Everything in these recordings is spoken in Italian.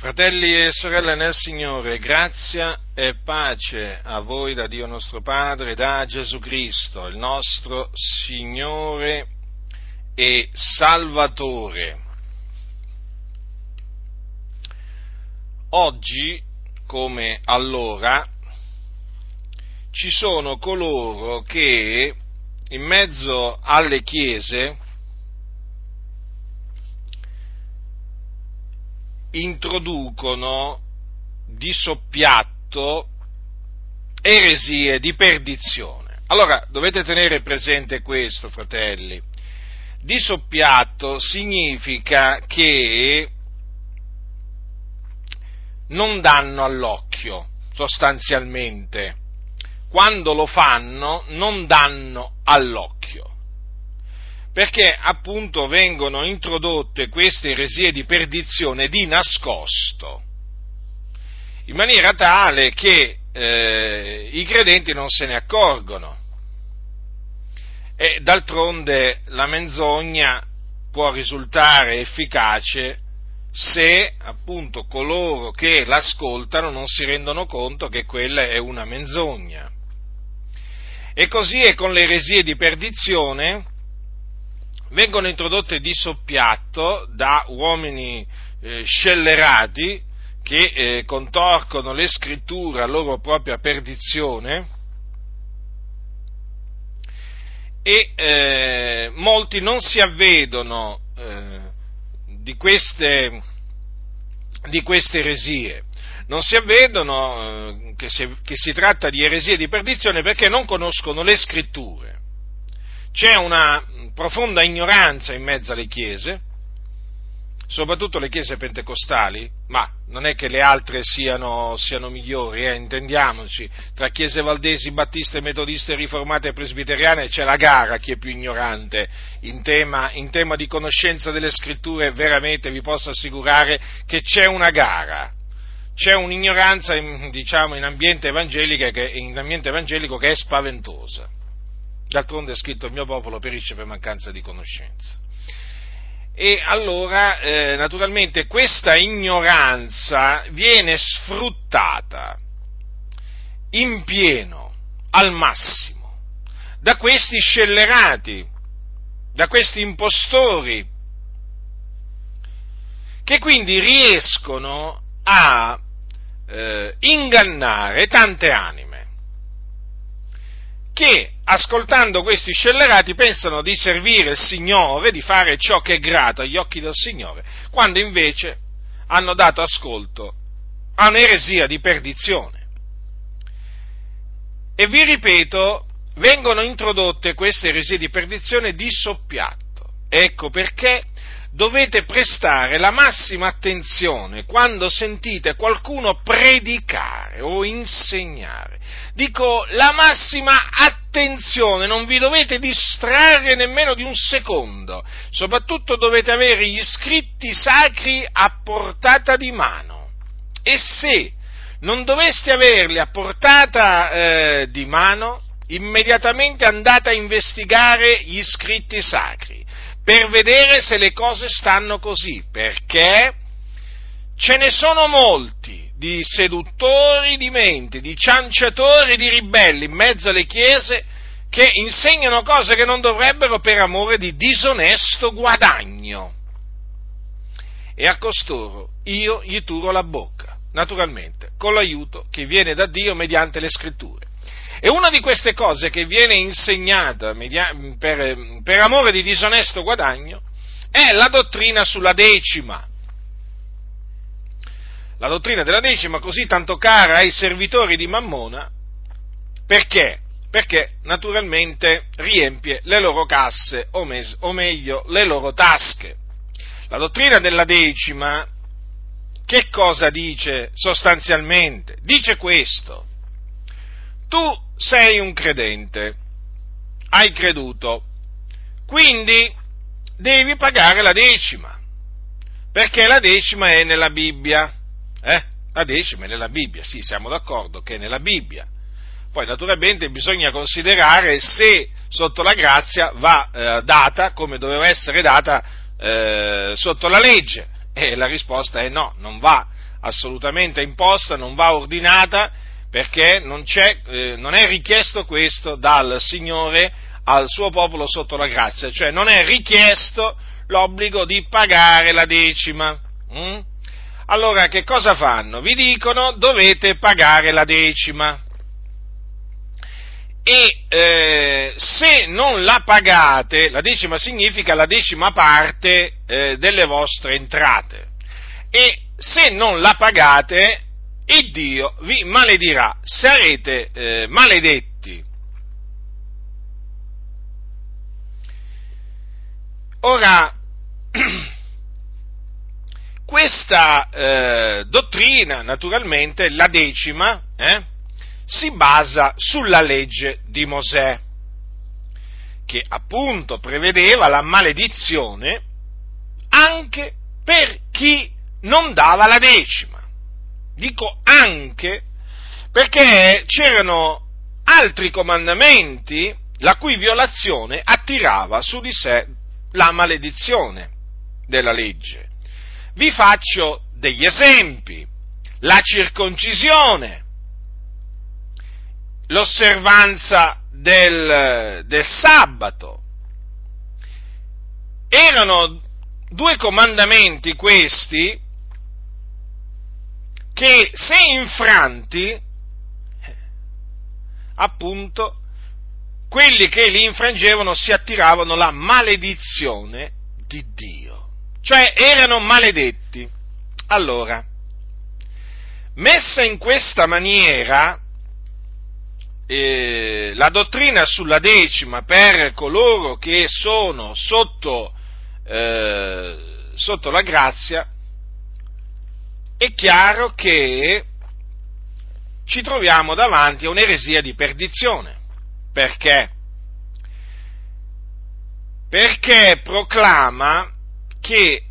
Fratelli e sorelle nel Signore, grazia e pace a voi da Dio nostro Padre, da Gesù Cristo, il nostro Signore e Salvatore. Oggi, come allora, ci sono coloro che in mezzo alle chiese introducono di soppiatto eresie di perdizione. Allora, dovete tenere presente questo, fratelli. Di soppiatto significa che non danno all'occhio, sostanzialmente. Quando lo fanno, non danno all'occhio perché appunto vengono introdotte queste eresie di perdizione di nascosto, in maniera tale che eh, i credenti non se ne accorgono. E d'altronde la menzogna può risultare efficace se appunto coloro che l'ascoltano non si rendono conto che quella è una menzogna. E così è con le eresie di perdizione vengono introdotte di soppiatto da uomini eh, scellerati che eh, contorcono le scritture a loro propria perdizione e eh, molti non si avvedono eh, di queste, di queste eresie, non si avvedono eh, che si, che si tratta di eresie di perdizione perché non conoscono le scritture. C'è una profonda ignoranza in mezzo alle chiese, soprattutto le chiese pentecostali, ma non è che le altre siano, siano migliori, eh, intendiamoci, tra chiese valdesi, battiste, metodiste, riformate e presbiteriane c'è la gara chi è più ignorante. In tema, in tema di conoscenza delle scritture, veramente vi posso assicurare che c'è una gara, c'è un'ignoranza diciamo, in, ambiente in ambiente evangelico che è spaventosa. D'altronde è scritto il mio popolo perisce per mancanza di conoscenza. E allora, eh, naturalmente, questa ignoranza viene sfruttata in pieno, al massimo, da questi scellerati, da questi impostori, che quindi riescono a eh, ingannare tante anime che ascoltando questi scellerati pensano di servire il Signore, di fare ciò che è grato agli occhi del Signore, quando invece hanno dato ascolto a un'eresia di perdizione. E vi ripeto, vengono introdotte queste eresie di perdizione di soppiatto. Ecco perché dovete prestare la massima attenzione quando sentite qualcuno predicare o insegnare. Dico la massima attenzione, non vi dovete distrarre nemmeno di un secondo, soprattutto dovete avere gli scritti sacri a portata di mano. E se non doveste averli a portata eh, di mano, immediatamente andate a investigare gli scritti sacri per vedere se le cose stanno così, perché ce ne sono molti di seduttori di mente, di cianciatori, di ribelli in mezzo alle chiese che insegnano cose che non dovrebbero per amore di disonesto guadagno. E a costoro io gli turo la bocca, naturalmente, con l'aiuto che viene da Dio mediante le scritture. E una di queste cose che viene insegnata per, per amore di disonesto guadagno è la dottrina sulla decima. La dottrina della decima, così tanto cara ai servitori di Mammona, perché? Perché naturalmente riempie le loro casse, o, mes- o meglio, le loro tasche. La dottrina della decima, che cosa dice sostanzialmente? Dice questo. Tu sei un credente, hai creduto, quindi devi pagare la decima, perché la decima è nella Bibbia. Eh? La decima è nella Bibbia, sì, siamo d'accordo che è nella Bibbia. Poi naturalmente bisogna considerare se sotto la grazia va eh, data come doveva essere data eh, sotto la legge. E la risposta è no, non va assolutamente imposta, non va ordinata, perché non, eh, non, è richiesto questo dal Signore al suo popolo sotto la grazia, cioè non è richiesto l'obbligo di pagare la decima. Mm? Allora che cosa fanno? Vi dicono dovete pagare la decima. E eh, se non la pagate, la decima significa la decima parte eh, delle vostre entrate. E se non la pagate, il Dio vi maledirà, sarete eh, maledetti. Ora, questa eh, dottrina, naturalmente, la decima, eh, si basa sulla legge di Mosè, che appunto prevedeva la maledizione anche per chi non dava la decima. Dico anche perché c'erano altri comandamenti la cui violazione attirava su di sé la maledizione della legge. Vi faccio degli esempi. La circoncisione, l'osservanza del, del sabato. Erano due comandamenti questi che se infranti, appunto, quelli che li infrangevano si attiravano la maledizione di Dio, cioè erano maledetti. Allora, messa in questa maniera, eh, la dottrina sulla decima per coloro che sono sotto, eh, sotto la grazia è chiaro che ci troviamo davanti a un'eresia di perdizione. Perché? Perché proclama che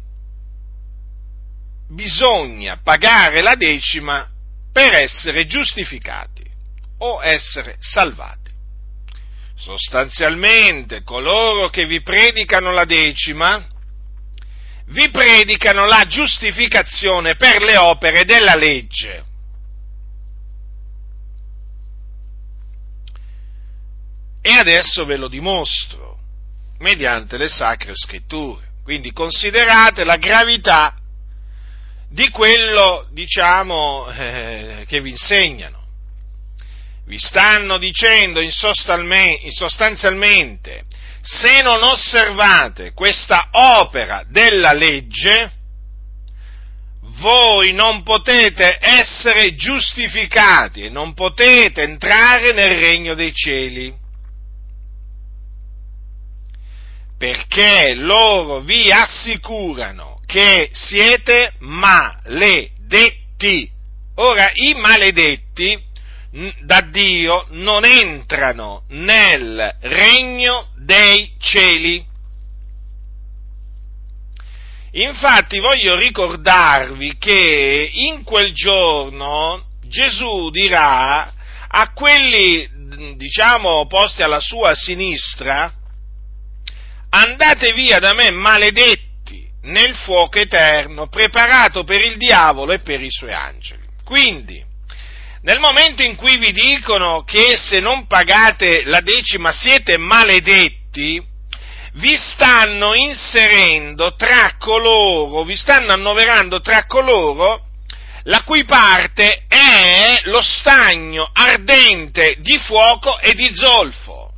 bisogna pagare la decima per essere giustificati o essere salvati. Sostanzialmente coloro che vi predicano la decima vi predicano la giustificazione per le opere della legge. E adesso ve lo dimostro, mediante le sacre scritture. Quindi considerate la gravità di quello, diciamo, eh, che vi insegnano. Vi stanno dicendo sostanzialmente se non osservate questa opera della legge, voi non potete essere giustificati e non potete entrare nel regno dei cieli. Perché loro vi assicurano che siete maledetti. Ora, i maledetti da Dio non entrano nel regno dei cieli. Infatti voglio ricordarvi che in quel giorno Gesù dirà a quelli, diciamo, posti alla sua sinistra, andate via da me maledetti nel fuoco eterno preparato per il diavolo e per i suoi angeli. Quindi, nel momento in cui vi dicono che se non pagate la decima siete maledetti, vi stanno inserendo tra coloro, vi stanno annoverando tra coloro la cui parte è lo stagno ardente di fuoco e di zolfo.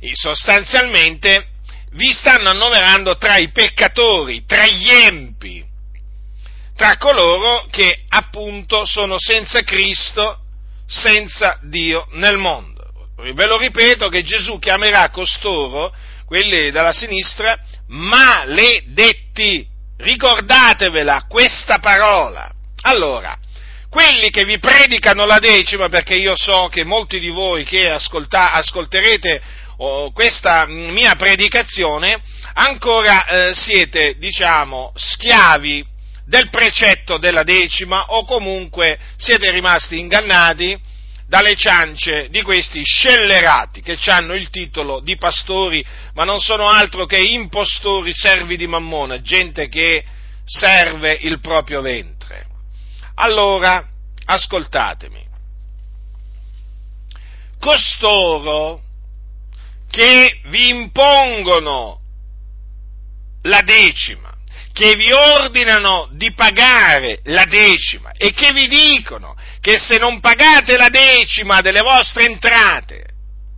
E sostanzialmente vi stanno annoverando tra i peccatori, tra gli empi, tra coloro che appunto sono senza Cristo, senza Dio nel mondo. Ve lo ripeto che Gesù chiamerà costoro, quelli dalla sinistra, maledetti. Ricordatevela questa parola. Allora, quelli che vi predicano la decima, perché io so che molti di voi che ascolta, ascolterete oh, questa mia predicazione, ancora eh, siete, diciamo, schiavi del precetto della decima o comunque siete rimasti ingannati dalle ciance di questi scellerati che hanno il titolo di pastori, ma non sono altro che impostori servi di Mammona, gente che serve il proprio ventre. Allora, ascoltatemi. Costoro che vi impongono la decima, che vi ordinano di pagare la decima e che vi dicono che se non pagate la decima delle vostre entrate,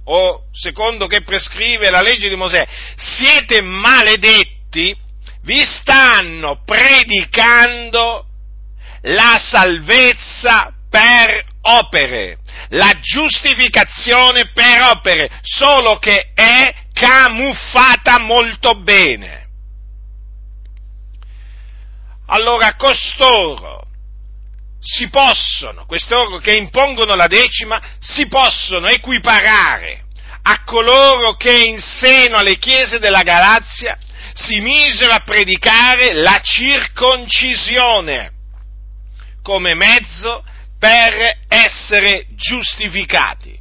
o secondo che prescrive la legge di Mosè, siete maledetti, vi stanno predicando la salvezza per opere, la giustificazione per opere, solo che è camuffata molto bene. Allora costoro si possono, quest'oro che impongono la decima, si possono equiparare a coloro che in seno alle chiese della Galazia si misero a predicare la circoncisione come mezzo per essere giustificati.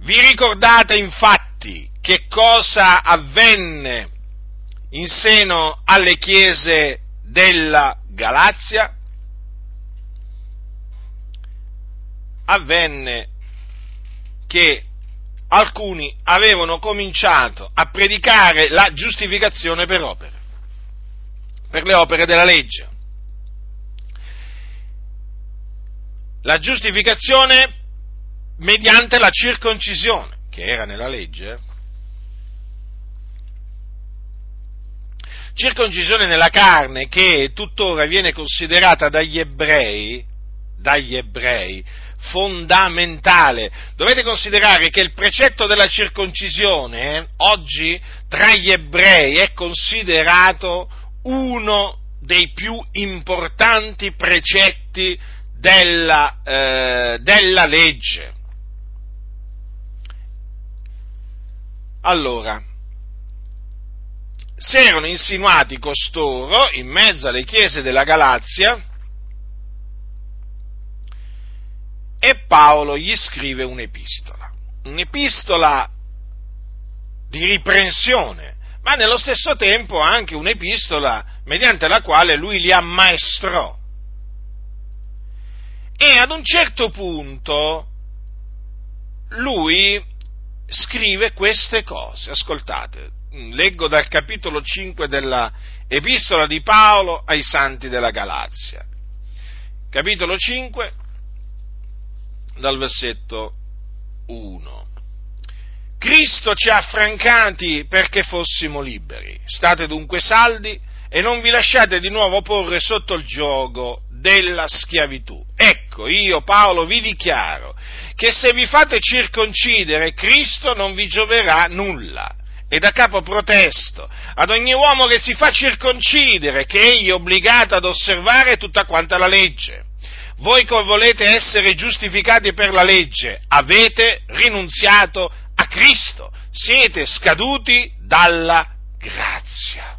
Vi ricordate infatti che cosa avvenne in seno alle chiese della Galazia? Avvenne che alcuni avevano cominciato a predicare la giustificazione per opere, per le opere della legge. La giustificazione mediante la circoncisione, che era nella legge. Circoncisione nella carne che tuttora viene considerata dagli ebrei, dagli ebrei fondamentale. Dovete considerare che il precetto della circoncisione eh, oggi tra gli ebrei è considerato uno dei più importanti precetti della, eh, della legge. Allora, si erano insinuati costoro in mezzo alle chiese della Galazia e Paolo gli scrive un'epistola, un'epistola di riprensione, ma nello stesso tempo anche un'epistola mediante la quale lui li ammaestrò. E ad un certo punto lui scrive queste cose, ascoltate, leggo dal capitolo 5 della epistola di Paolo ai santi della Galazia. Capitolo 5, dal versetto 1. Cristo ci ha affrancati perché fossimo liberi. State dunque saldi e non vi lasciate di nuovo porre sotto il gioco della schiavitù. Ecco, io Paolo vi dichiaro che se vi fate circoncidere Cristo non vi gioverà nulla. E da capo protesto ad ogni uomo che si fa circoncidere che egli è obbligato ad osservare tutta quanta la legge. Voi che volete essere giustificati per la legge, avete rinunziato a Cristo, siete scaduti dalla grazia.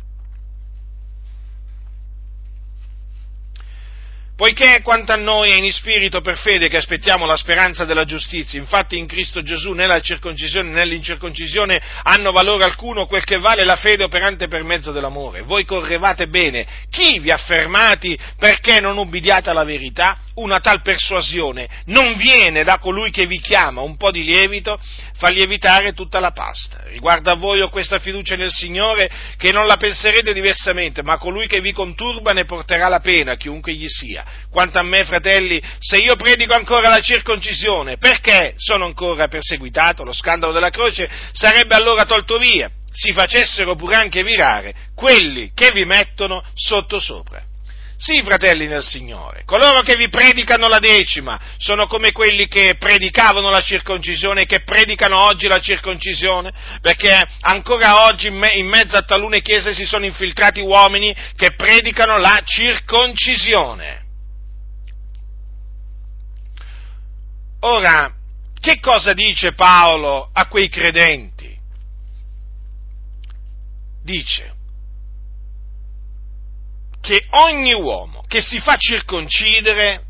Poiché quanto a noi è in spirito per fede che aspettiamo la speranza della giustizia, infatti in Cristo Gesù né la circoncisione né l'incirconcisione hanno valore alcuno, quel che vale la fede operante per mezzo dell'amore. Voi correvate bene, chi vi ha fermati perché non ubbidiate alla verità? Una tal persuasione non viene da colui che vi chiama, un po' di lievito fa lievitare tutta la pasta. Riguardo a voi ho questa fiducia nel Signore che non la penserete diversamente, ma colui che vi conturba ne porterà la pena, chiunque gli sia. Quanto a me, fratelli, se io predico ancora la circoncisione, perché sono ancora perseguitato? Lo scandalo della croce sarebbe allora tolto via, si facessero pure anche virare quelli che vi mettono sotto sopra. Sì, fratelli nel Signore, coloro che vi predicano la decima sono come quelli che predicavano la circoncisione e che predicano oggi la circoncisione, perché ancora oggi in mezzo a talune chiese si sono infiltrati uomini che predicano la circoncisione. Ora, che cosa dice Paolo a quei credenti? Dice, che ogni uomo che si fa circoncidere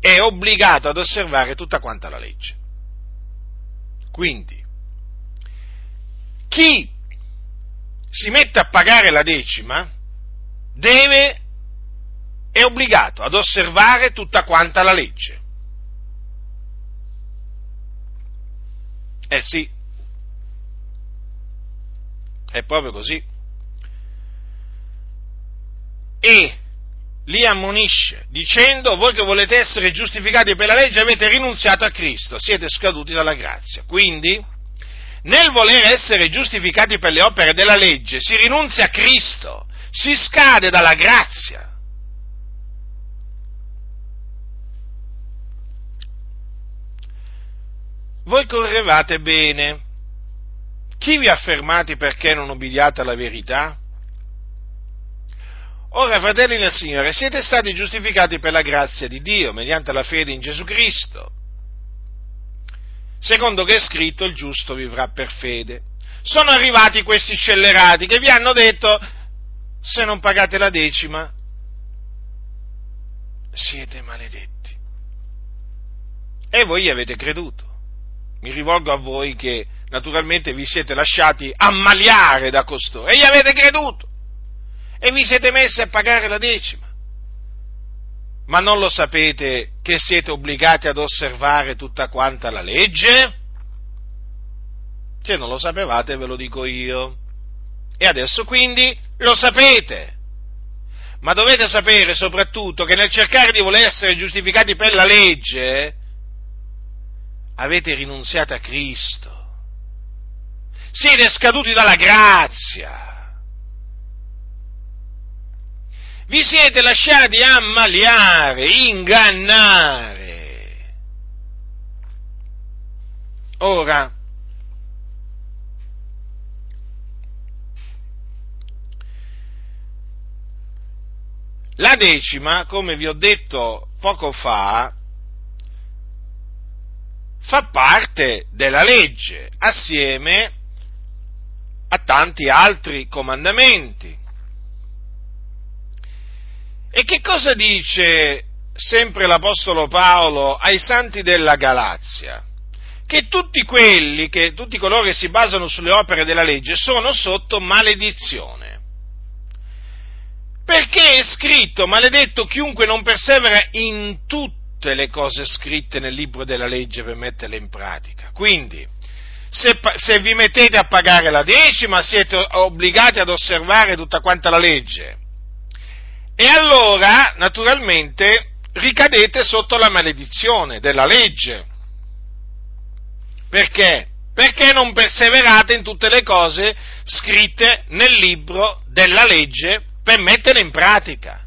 è obbligato ad osservare tutta quanta la legge. Quindi, chi si mette a pagare la decima deve è obbligato ad osservare tutta quanta la legge. Eh sì, è proprio così. E li ammonisce dicendo voi che volete essere giustificati per la legge avete rinunziato a Cristo, siete scaduti dalla grazia. Quindi, nel voler essere giustificati per le opere della legge si rinunzia a Cristo, si scade dalla grazia. Voi correvate bene. Chi vi ha fermati perché non obbediate alla verità? Ora, fratelli del Signore, siete stati giustificati per la grazia di Dio, mediante la fede in Gesù Cristo. Secondo che è scritto, il giusto vivrà per fede. Sono arrivati questi scellerati che vi hanno detto, se non pagate la decima, siete maledetti. E voi gli avete creduto. Mi rivolgo a voi che naturalmente vi siete lasciati ammaliare da costoro e gli avete creduto e vi siete messi a pagare la decima. Ma non lo sapete che siete obbligati ad osservare tutta quanta la legge? Se non lo sapevate ve lo dico io. E adesso quindi lo sapete. Ma dovete sapere soprattutto che nel cercare di voler essere giustificati per la legge, avete rinunziato a Cristo. Siete scaduti dalla grazia vi siete lasciati ammaliare, ingannare. Ora, la decima, come vi ho detto poco fa, fa parte della legge assieme a tanti altri comandamenti. E che cosa dice sempre l'Apostolo Paolo ai santi della Galazia? Che tutti quelli, che tutti coloro che si basano sulle opere della legge sono sotto maledizione. Perché è scritto, maledetto chiunque non persevera in tutte le cose scritte nel libro della legge per metterle in pratica. Quindi, se, se, vi mettete a pagare la decima, siete obbligati ad osservare tutta quanta la legge. E allora, naturalmente, ricadete sotto la maledizione della legge. Perché? Perché non perseverate in tutte le cose scritte nel libro della legge per metterle in pratica.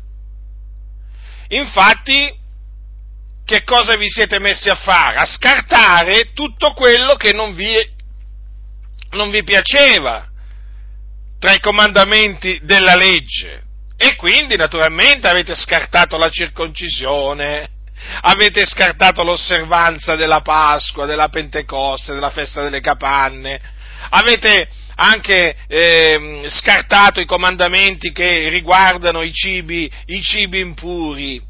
Infatti, che cosa vi siete messi a fare? A scartare tutto quello che non vi, non vi piaceva tra i comandamenti della legge. E quindi naturalmente avete scartato la circoncisione, avete scartato l'osservanza della Pasqua, della Pentecoste, della festa delle capanne, avete anche eh, scartato i comandamenti che riguardano i cibi, i cibi impuri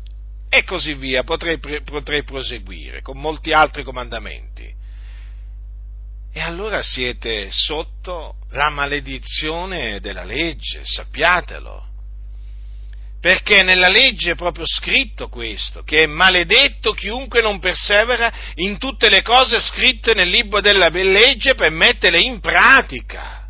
e così via, potrei, potrei proseguire con molti altri comandamenti. E allora siete sotto la maledizione della legge, sappiatelo perché nella legge è proprio scritto questo, che è maledetto chiunque non persevera in tutte le cose scritte nel libro della legge per metterle in pratica.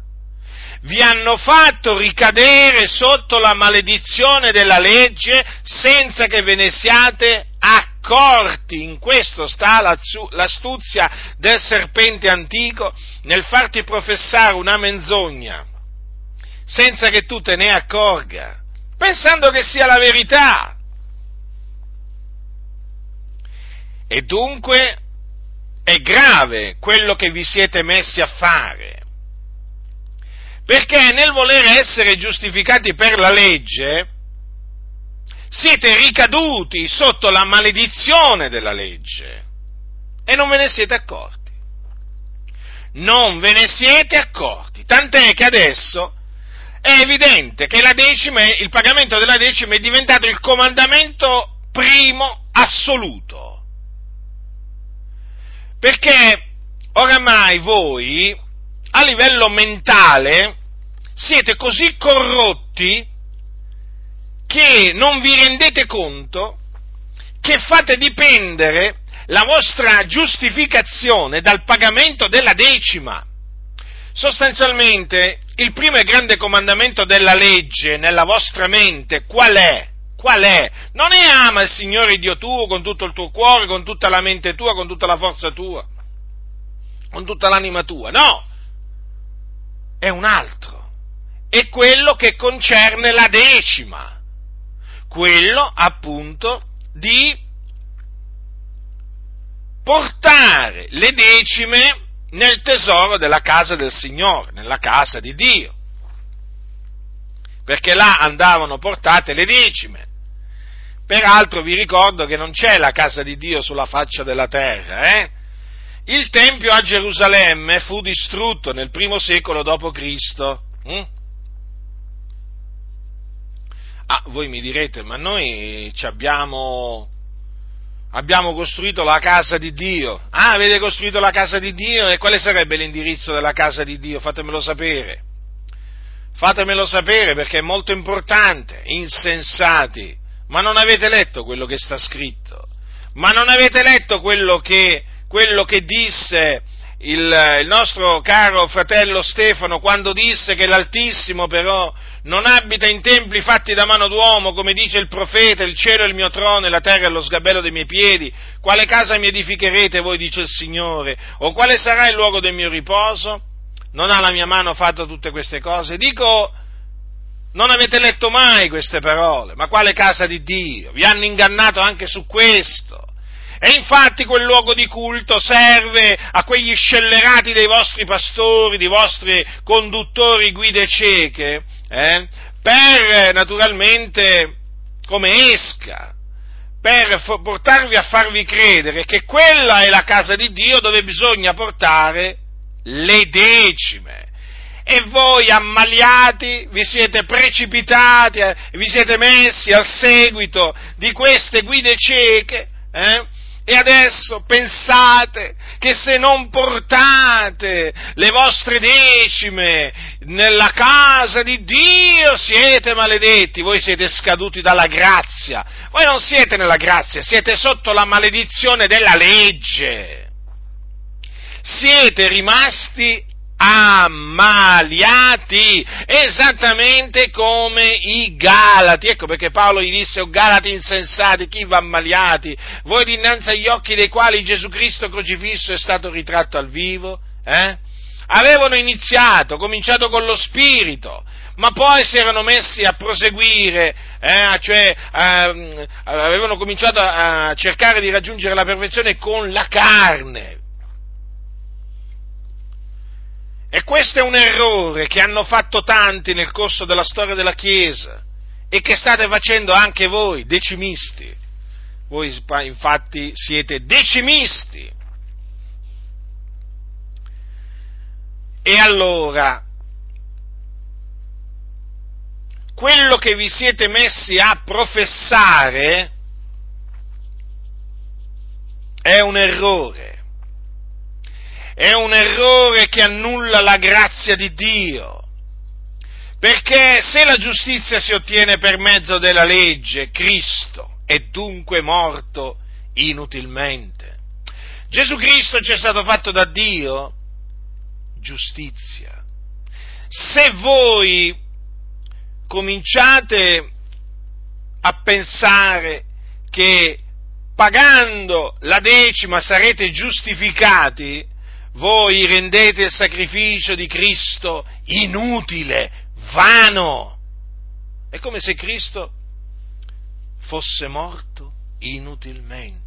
Vi hanno fatto ricadere sotto la maledizione della legge senza che ve ne siate accorti. In questo sta l'astuzia del serpente antico nel farti professare una menzogna senza che tu te ne accorga pensando che sia la verità. E dunque è grave quello che vi siete messi a fare, perché nel voler essere giustificati per la legge, siete ricaduti sotto la maledizione della legge e non ve ne siete accorti. Non ve ne siete accorti, tant'è che adesso è evidente che decima, il pagamento della decima è diventato il comandamento primo assoluto. Perché oramai voi, a livello mentale, siete così corrotti che non vi rendete conto che fate dipendere la vostra giustificazione dal pagamento della decima. Sostanzialmente, il primo e grande comandamento della legge nella vostra mente qual è? Qual è? Non è ama il Signore Dio tuo con tutto il tuo cuore, con tutta la mente tua, con tutta la forza tua, con tutta l'anima tua. No! È un altro. È quello che concerne la decima. Quello, appunto, di portare le decime nel tesoro della casa del Signore, nella casa di Dio. Perché là andavano portate le decime. Peraltro vi ricordo che non c'è la casa di Dio sulla faccia della terra, eh? Il Tempio a Gerusalemme fu distrutto nel primo secolo d.C. Hm? Ah, voi mi direte, ma noi abbiamo, abbiamo costruito la casa di Dio. Ah, avete costruito la casa di Dio? E quale sarebbe l'indirizzo della casa di Dio? Fatemelo sapere. Fatemelo sapere perché è molto importante. Insensati. Ma non avete letto quello che sta scritto? Ma non avete letto quello che, quello che disse il, il, nostro caro fratello Stefano quando disse che l'Altissimo però non abita in templi fatti da mano d'uomo, come dice il profeta, il cielo è il mio trono e la terra è lo sgabello dei miei piedi. Quale casa mi edificherete voi, dice il Signore? O quale sarà il luogo del mio riposo? Non ha la mia mano fatto tutte queste cose? Dico, non avete letto mai queste parole, ma quale casa di Dio? Vi hanno ingannato anche su questo. E infatti quel luogo di culto serve a quegli scellerati dei vostri pastori, dei vostri conduttori, guide cieche, eh, per naturalmente come esca, per portarvi a farvi credere che quella è la casa di Dio dove bisogna portare le decime e voi ammaliati vi siete precipitati, eh, vi siete messi al seguito di queste guide cieche, eh? E adesso pensate che se non portate le vostre decime nella casa di Dio siete maledetti, voi siete scaduti dalla grazia, voi non siete nella grazia, siete sotto la maledizione della legge, siete rimasti ammaliati, esattamente come i Galati. Ecco perché Paolo gli disse, o Galati insensati, chi va ammaliati? Voi dinanzi agli occhi dei quali Gesù Cristo crocifisso è stato ritratto al vivo? Eh? Avevano iniziato, cominciato con lo spirito, ma poi si erano messi a proseguire, eh, cioè eh, avevano cominciato a cercare di raggiungere la perfezione con la carne E questo è un errore che hanno fatto tanti nel corso della storia della Chiesa e che state facendo anche voi, decimisti. Voi infatti siete decimisti. E allora, quello che vi siete messi a professare è un errore è un errore che annulla la grazia di Dio. Perché se la giustizia si ottiene per mezzo della legge, Cristo è dunque morto inutilmente. Gesù Cristo ci è stato fatto da Dio giustizia. Se voi cominciate a pensare che pagando la decima sarete giustificati, voi rendete il sacrificio di Cristo inutile, vano. È come se Cristo fosse morto inutilmente.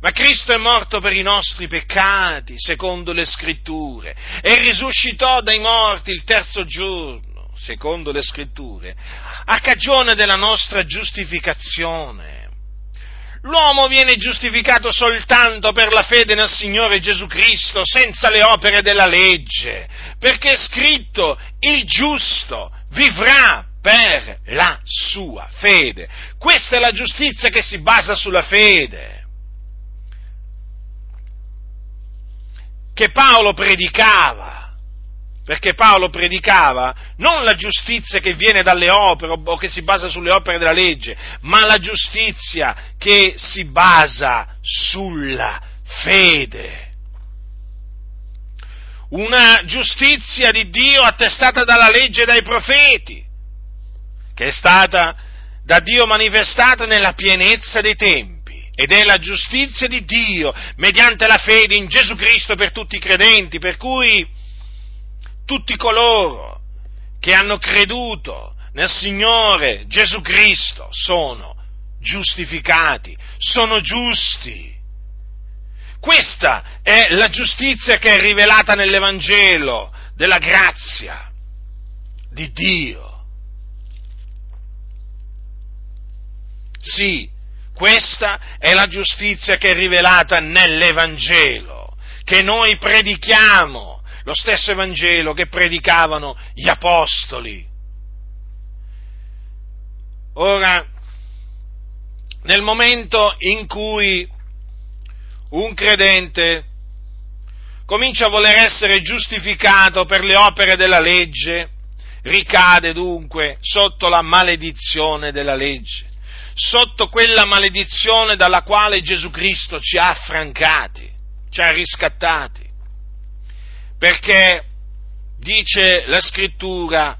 Ma Cristo è morto per i nostri peccati, secondo le scritture, e risuscitò dai morti il terzo giorno, secondo le scritture, a cagione della nostra giustificazione L'uomo viene giustificato soltanto per la fede nel Signore Gesù Cristo, senza le opere della legge, perché è scritto il giusto vivrà per la sua fede. Questa è la giustizia che si basa sulla fede. Che Paolo predicava perché Paolo predicava non la giustizia che viene dalle opere o che si basa sulle opere della legge, ma la giustizia che si basa sulla fede. Una giustizia di Dio attestata dalla legge e dai profeti, che è stata da Dio manifestata nella pienezza dei tempi ed è la giustizia di Dio mediante la fede in Gesù Cristo per tutti i credenti, per cui tutti coloro che hanno creduto nel Signore Gesù Cristo sono giustificati, sono giusti. Questa è la giustizia che è rivelata nell'Evangelo della grazia di Dio. Sì, questa è la giustizia che è rivelata nell'Evangelo, che noi predichiamo, lo stesso Evangelo che predicavano gli Apostoli. Ora, nel momento in cui un credente comincia a voler essere giustificato per le opere della legge, ricade dunque sotto la maledizione della legge sotto quella maledizione dalla quale Gesù Cristo ci ha affrancati, ci ha riscattati. Perché dice la scrittura,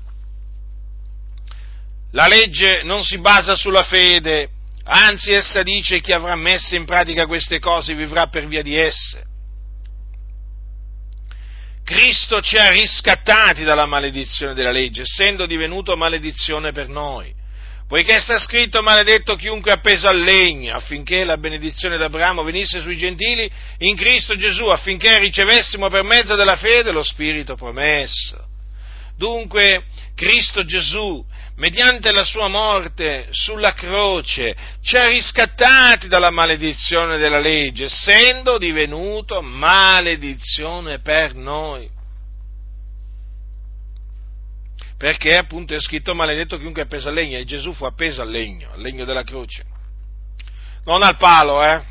la legge non si basa sulla fede, anzi essa dice chi avrà messo in pratica queste cose vivrà per via di esse. Cristo ci ha riscattati dalla maledizione della legge, essendo divenuto maledizione per noi poiché sta scritto maledetto chiunque è appeso al legno, affinché la benedizione d'Abramo venisse sui gentili in Cristo Gesù, affinché ricevessimo per mezzo della fede lo Spirito promesso. Dunque, Cristo Gesù, mediante la sua morte sulla croce, ci ha riscattati dalla maledizione della legge, essendo divenuto maledizione per noi. Perché appunto è scritto maledetto chiunque è appeso al legno e Gesù fu appeso al legno, al legno della croce. Non al palo, eh?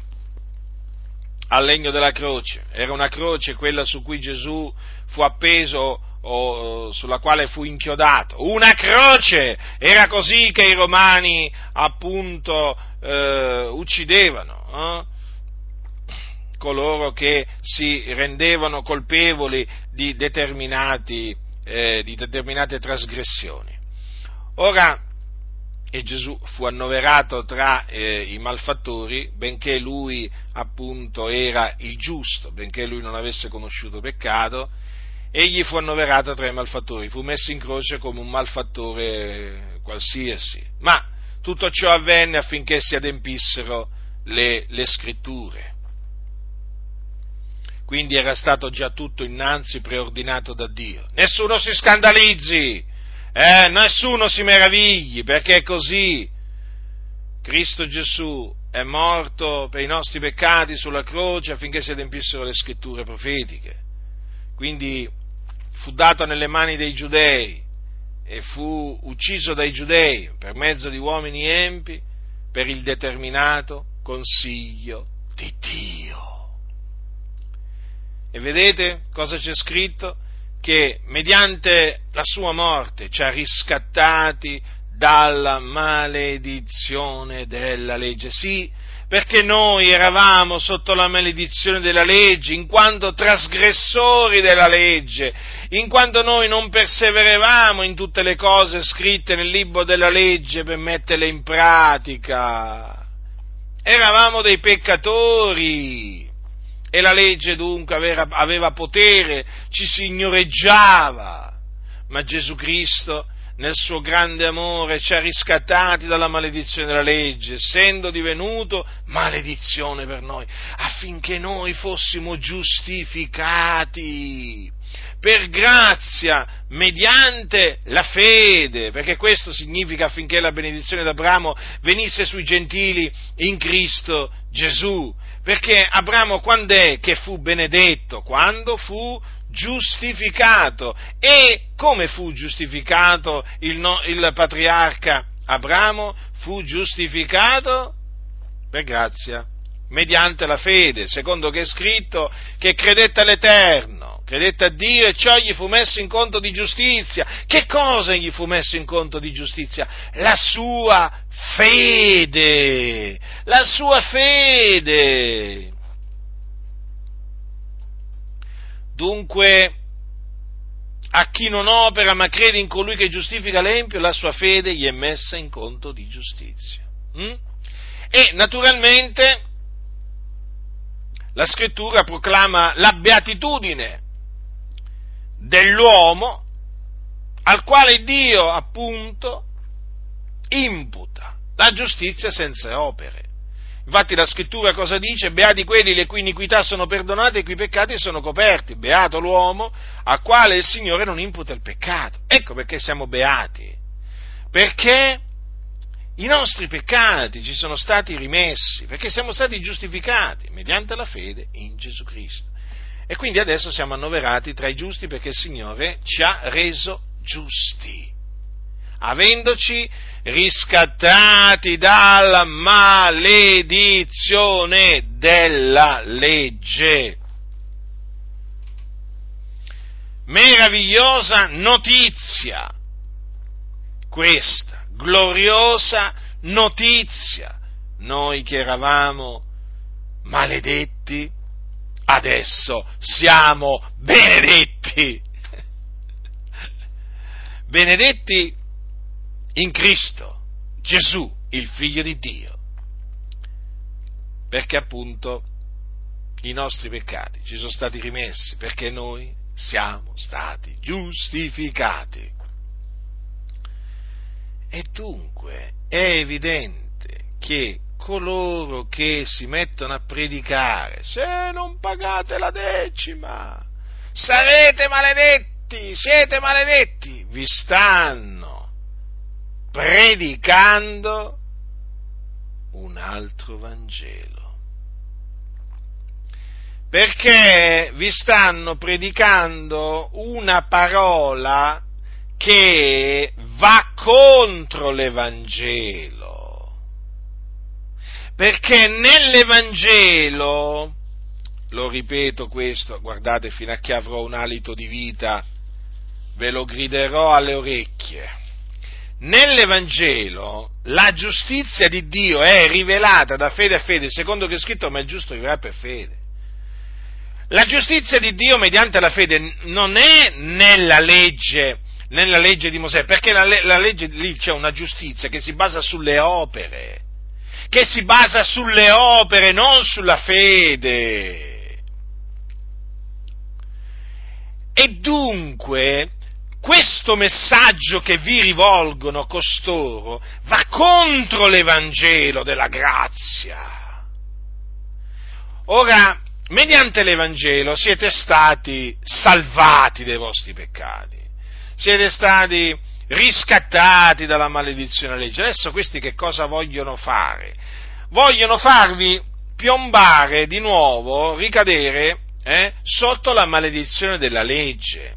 Al legno della croce. Era una croce quella su cui Gesù fu appeso o sulla quale fu inchiodato. Una croce! Era così che i romani appunto eh, uccidevano. Eh? coloro che si rendevano colpevoli di determinati eh, di determinate trasgressioni. Ora, e Gesù fu annoverato tra eh, i malfattori, benché lui appunto era il giusto, benché lui non avesse conosciuto peccato, egli fu annoverato tra i malfattori, fu messo in croce come un malfattore qualsiasi. Ma tutto ciò avvenne affinché si adempissero le, le scritture quindi era stato già tutto innanzi preordinato da Dio. Nessuno si scandalizzi, eh, nessuno si meravigli, perché è così. Cristo Gesù è morto per i nostri peccati sulla croce affinché si adempissero le scritture profetiche. Quindi fu dato nelle mani dei giudei e fu ucciso dai giudei per mezzo di uomini empi per il determinato consiglio di Dio. E vedete cosa c'è scritto? Che mediante la sua morte ci ha riscattati dalla maledizione della legge. Sì, perché noi eravamo sotto la maledizione della legge, in quanto trasgressori della legge, in quanto noi non perseveravamo in tutte le cose scritte nel libro della legge per metterle in pratica. Eravamo dei peccatori e la legge dunque aveva, aveva potere, ci signoreggiava, ma Gesù Cristo nel suo grande amore ci ha riscattati dalla maledizione della legge, essendo divenuto maledizione per noi, affinché noi fossimo giustificati per grazia, mediante la fede, perché questo significa affinché la benedizione d'Abramo venisse sui gentili in Cristo Gesù. Perché Abramo quando è che fu benedetto? Quando fu giustificato. E come fu giustificato il, no, il patriarca Abramo? Fu giustificato per grazia, mediante la fede, secondo che è scritto che credette all'Eterno credette a Dio e ciò gli fu messo in conto di giustizia. Che cosa gli fu messo in conto di giustizia? La sua fede, la sua fede. Dunque, a chi non opera ma crede in colui che giustifica l'empio, la sua fede gli è messa in conto di giustizia. Mm? E naturalmente la scrittura proclama la beatitudine dell'uomo al quale Dio appunto imputa la giustizia senza opere. Infatti la scrittura cosa dice? Beati quelli le cui iniquità sono perdonate e i cui peccati sono coperti. Beato l'uomo a quale il Signore non imputa il peccato. Ecco perché siamo beati. Perché i nostri peccati ci sono stati rimessi, perché siamo stati giustificati mediante la fede in Gesù Cristo. E quindi adesso siamo annoverati tra i giusti perché il Signore ci ha reso giusti, avendoci riscattati dalla maledizione della legge. Meravigliosa notizia questa, gloriosa notizia. Noi che eravamo maledetti, adesso siamo benedetti. Benedetti in Cristo, Gesù, il figlio di Dio, perché appunto i nostri peccati ci sono stati rimessi, perché noi siamo stati giustificati. E dunque è evidente che coloro che si mettono a predicare, se non pagate la decima, sarete maledetti, siete maledetti, vi stanno predicando un altro Vangelo. Perché vi stanno predicando una parola che va contro l'Evangelo. Perché nell'Evangelo, lo ripeto questo, guardate fino a che avrò un alito di vita, ve lo griderò alle orecchie nell'Evangelo la giustizia di Dio è rivelata da fede a fede, secondo che è scritto, ma il giusto vivrà per fede. La giustizia di Dio mediante la fede non è nella legge, nella legge di Mosè, perché la, la legge lì c'è una giustizia che si basa sulle opere, che si basa sulle opere, non sulla fede. E dunque questo messaggio che vi rivolgono costoro va contro l'Evangelo della grazia. Ora, mediante l'Evangelo siete stati salvati dai vostri peccati, siete stati riscattati dalla maledizione della legge. Adesso questi che cosa vogliono fare? Vogliono farvi piombare di nuovo, ricadere eh, sotto la maledizione della legge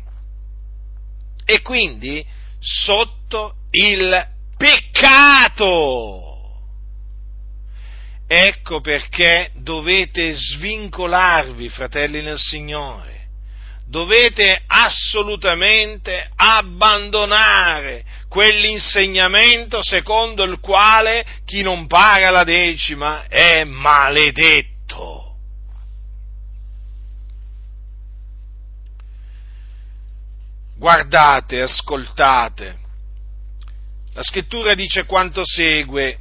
e quindi sotto il peccato. Ecco perché dovete svincolarvi, fratelli nel Signore. Dovete assolutamente abbandonare quell'insegnamento secondo il quale chi non paga la decima è maledetto. guardate, ascoltate. La scrittura dice quanto segue.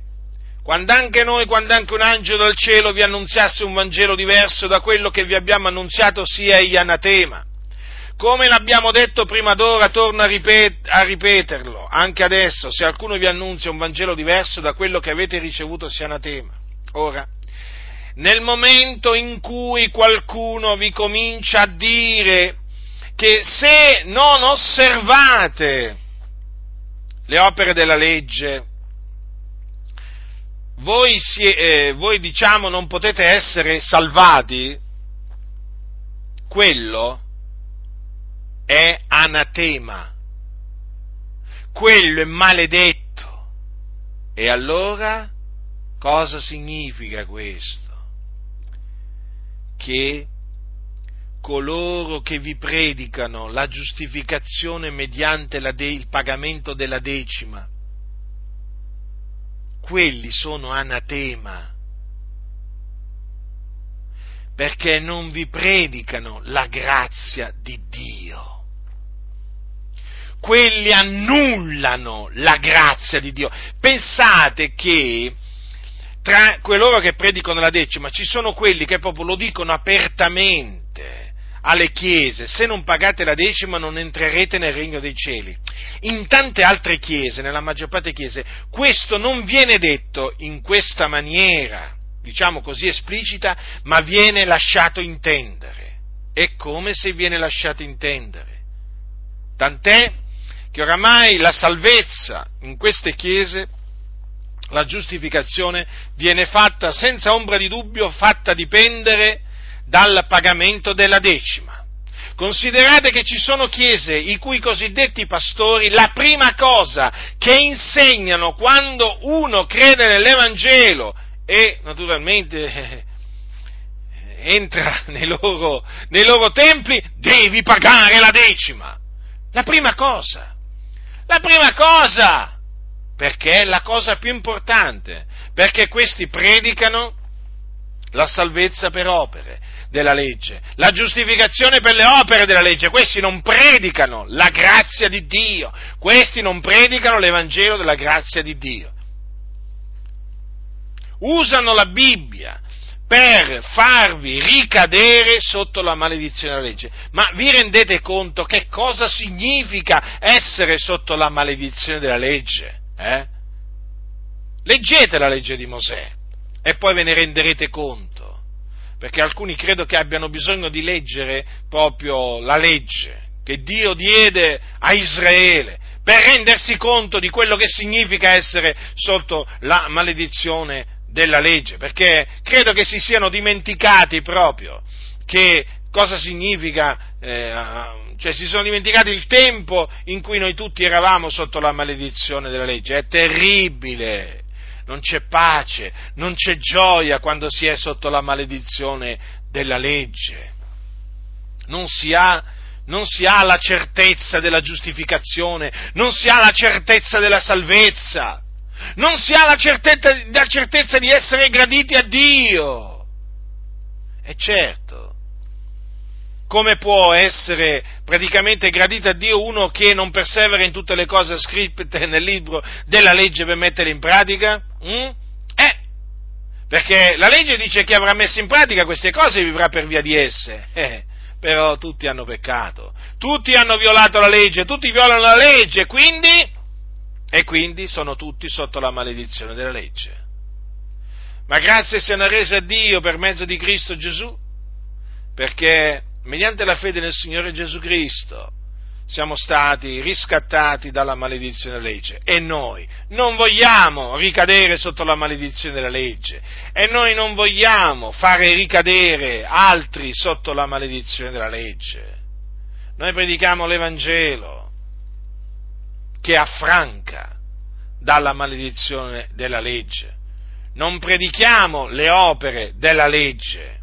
Quando anche noi, quando anche un angelo dal cielo vi annunziasse un Vangelo diverso da quello che vi abbiamo annunziato, sia egli anatema. Come l'abbiamo detto prima d'ora, torno a, ripet- a ripeterlo, anche adesso, se qualcuno vi annunzia un Vangelo diverso da quello che avete ricevuto, sia anatema. Ora, nel momento in cui qualcuno vi comincia a dire che se non osservate le opere della legge, voi, si, eh, voi diciamo non potete essere salvati, quello è anatema, quello è maledetto. E allora cosa significa questo? Che coloro che vi predicano la giustificazione mediante de- il pagamento della decima, quelli sono anatema, perché non vi predicano la grazia di Dio. Quelli annullano la grazia di Dio. Pensate che tra coloro che predicano la decima ci sono quelli che proprio lo dicono apertamente alle chiese, se non pagate la decima non entrerete nel regno dei cieli. In tante altre chiese, nella maggior parte delle chiese, questo non viene detto in questa maniera, diciamo così esplicita, ma viene lasciato intendere. È come se viene lasciato intendere. Tant'è che oramai la salvezza in queste chiese la giustificazione viene fatta senza ombra di dubbio, fatta dipendere dal pagamento della decima. Considerate che ci sono chiese i cui cosiddetti pastori la prima cosa che insegnano quando uno crede nell'Evangelo e naturalmente entra nei loro, nei loro templi, devi pagare la decima. La prima cosa. La prima cosa perché è la cosa più importante, perché questi predicano la salvezza per opere della legge, la giustificazione per le opere della legge, questi non predicano la grazia di Dio, questi non predicano l'Evangelo della grazia di Dio. Usano la Bibbia per farvi ricadere sotto la maledizione della legge. Ma vi rendete conto che cosa significa essere sotto la maledizione della legge? Eh? Leggete la legge di Mosè e poi ve ne renderete conto, perché alcuni credo che abbiano bisogno di leggere proprio la legge che Dio diede a Israele per rendersi conto di quello che significa essere sotto la maledizione della legge, perché credo che si siano dimenticati proprio che cosa significa eh, cioè si sono dimenticati il tempo in cui noi tutti eravamo sotto la maledizione della legge. È terribile, non c'è pace, non c'è gioia quando si è sotto la maledizione della legge. Non si ha, non si ha la certezza della giustificazione, non si ha la certezza della salvezza, non si ha la certezza, la certezza di essere graditi a Dio. E certo, come può essere praticamente gradito a Dio uno che non persevera in tutte le cose scritte nel libro della legge per metterle in pratica? Mm? Eh, perché la legge dice che chi avrà messo in pratica queste cose vivrà per via di esse. Eh, però tutti hanno peccato, tutti hanno violato la legge, tutti violano la legge, quindi, e quindi sono tutti sotto la maledizione della legge. Ma grazie siano rese a Dio per mezzo di Cristo Gesù, perché mediante la fede nel Signore Gesù Cristo, siamo stati riscattati dalla maledizione della legge e noi non vogliamo ricadere sotto la maledizione della legge e noi non vogliamo fare ricadere altri sotto la maledizione della legge. Noi predichiamo l'Evangelo che affranca dalla maledizione della legge. Non predichiamo le opere della legge,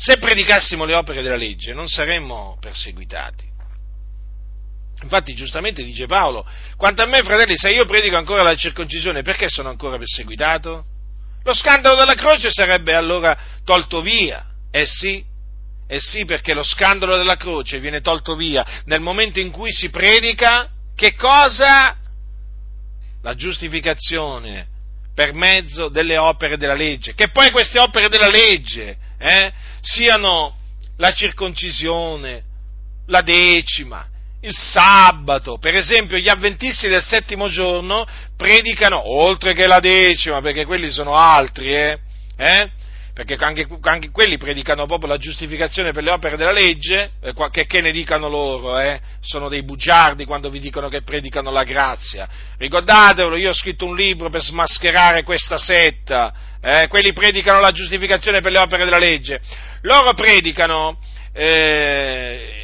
Se predicassimo le opere della legge non saremmo perseguitati. Infatti giustamente dice Paolo, quanto a me fratelli, se io predico ancora la circoncisione, perché sono ancora perseguitato? Lo scandalo della croce sarebbe allora tolto via. Eh sì, eh sì, perché lo scandalo della croce viene tolto via nel momento in cui si predica che cosa? La giustificazione per mezzo delle opere della legge. Che poi queste opere della legge eh, siano la circoncisione, la decima, il sabato. Per esempio, gli avventisti del settimo giorno predicano, oltre che la decima, perché quelli sono altri, eh, eh perché anche, anche, quelli predicano proprio la giustificazione per le opere della legge, eh, che, che, ne dicano loro, eh? sono dei bugiardi quando vi dicono che predicano la grazia. Ricordatevelo, io ho scritto un libro per smascherare questa setta, eh? quelli predicano la giustificazione per le opere della legge, loro predicano, eh,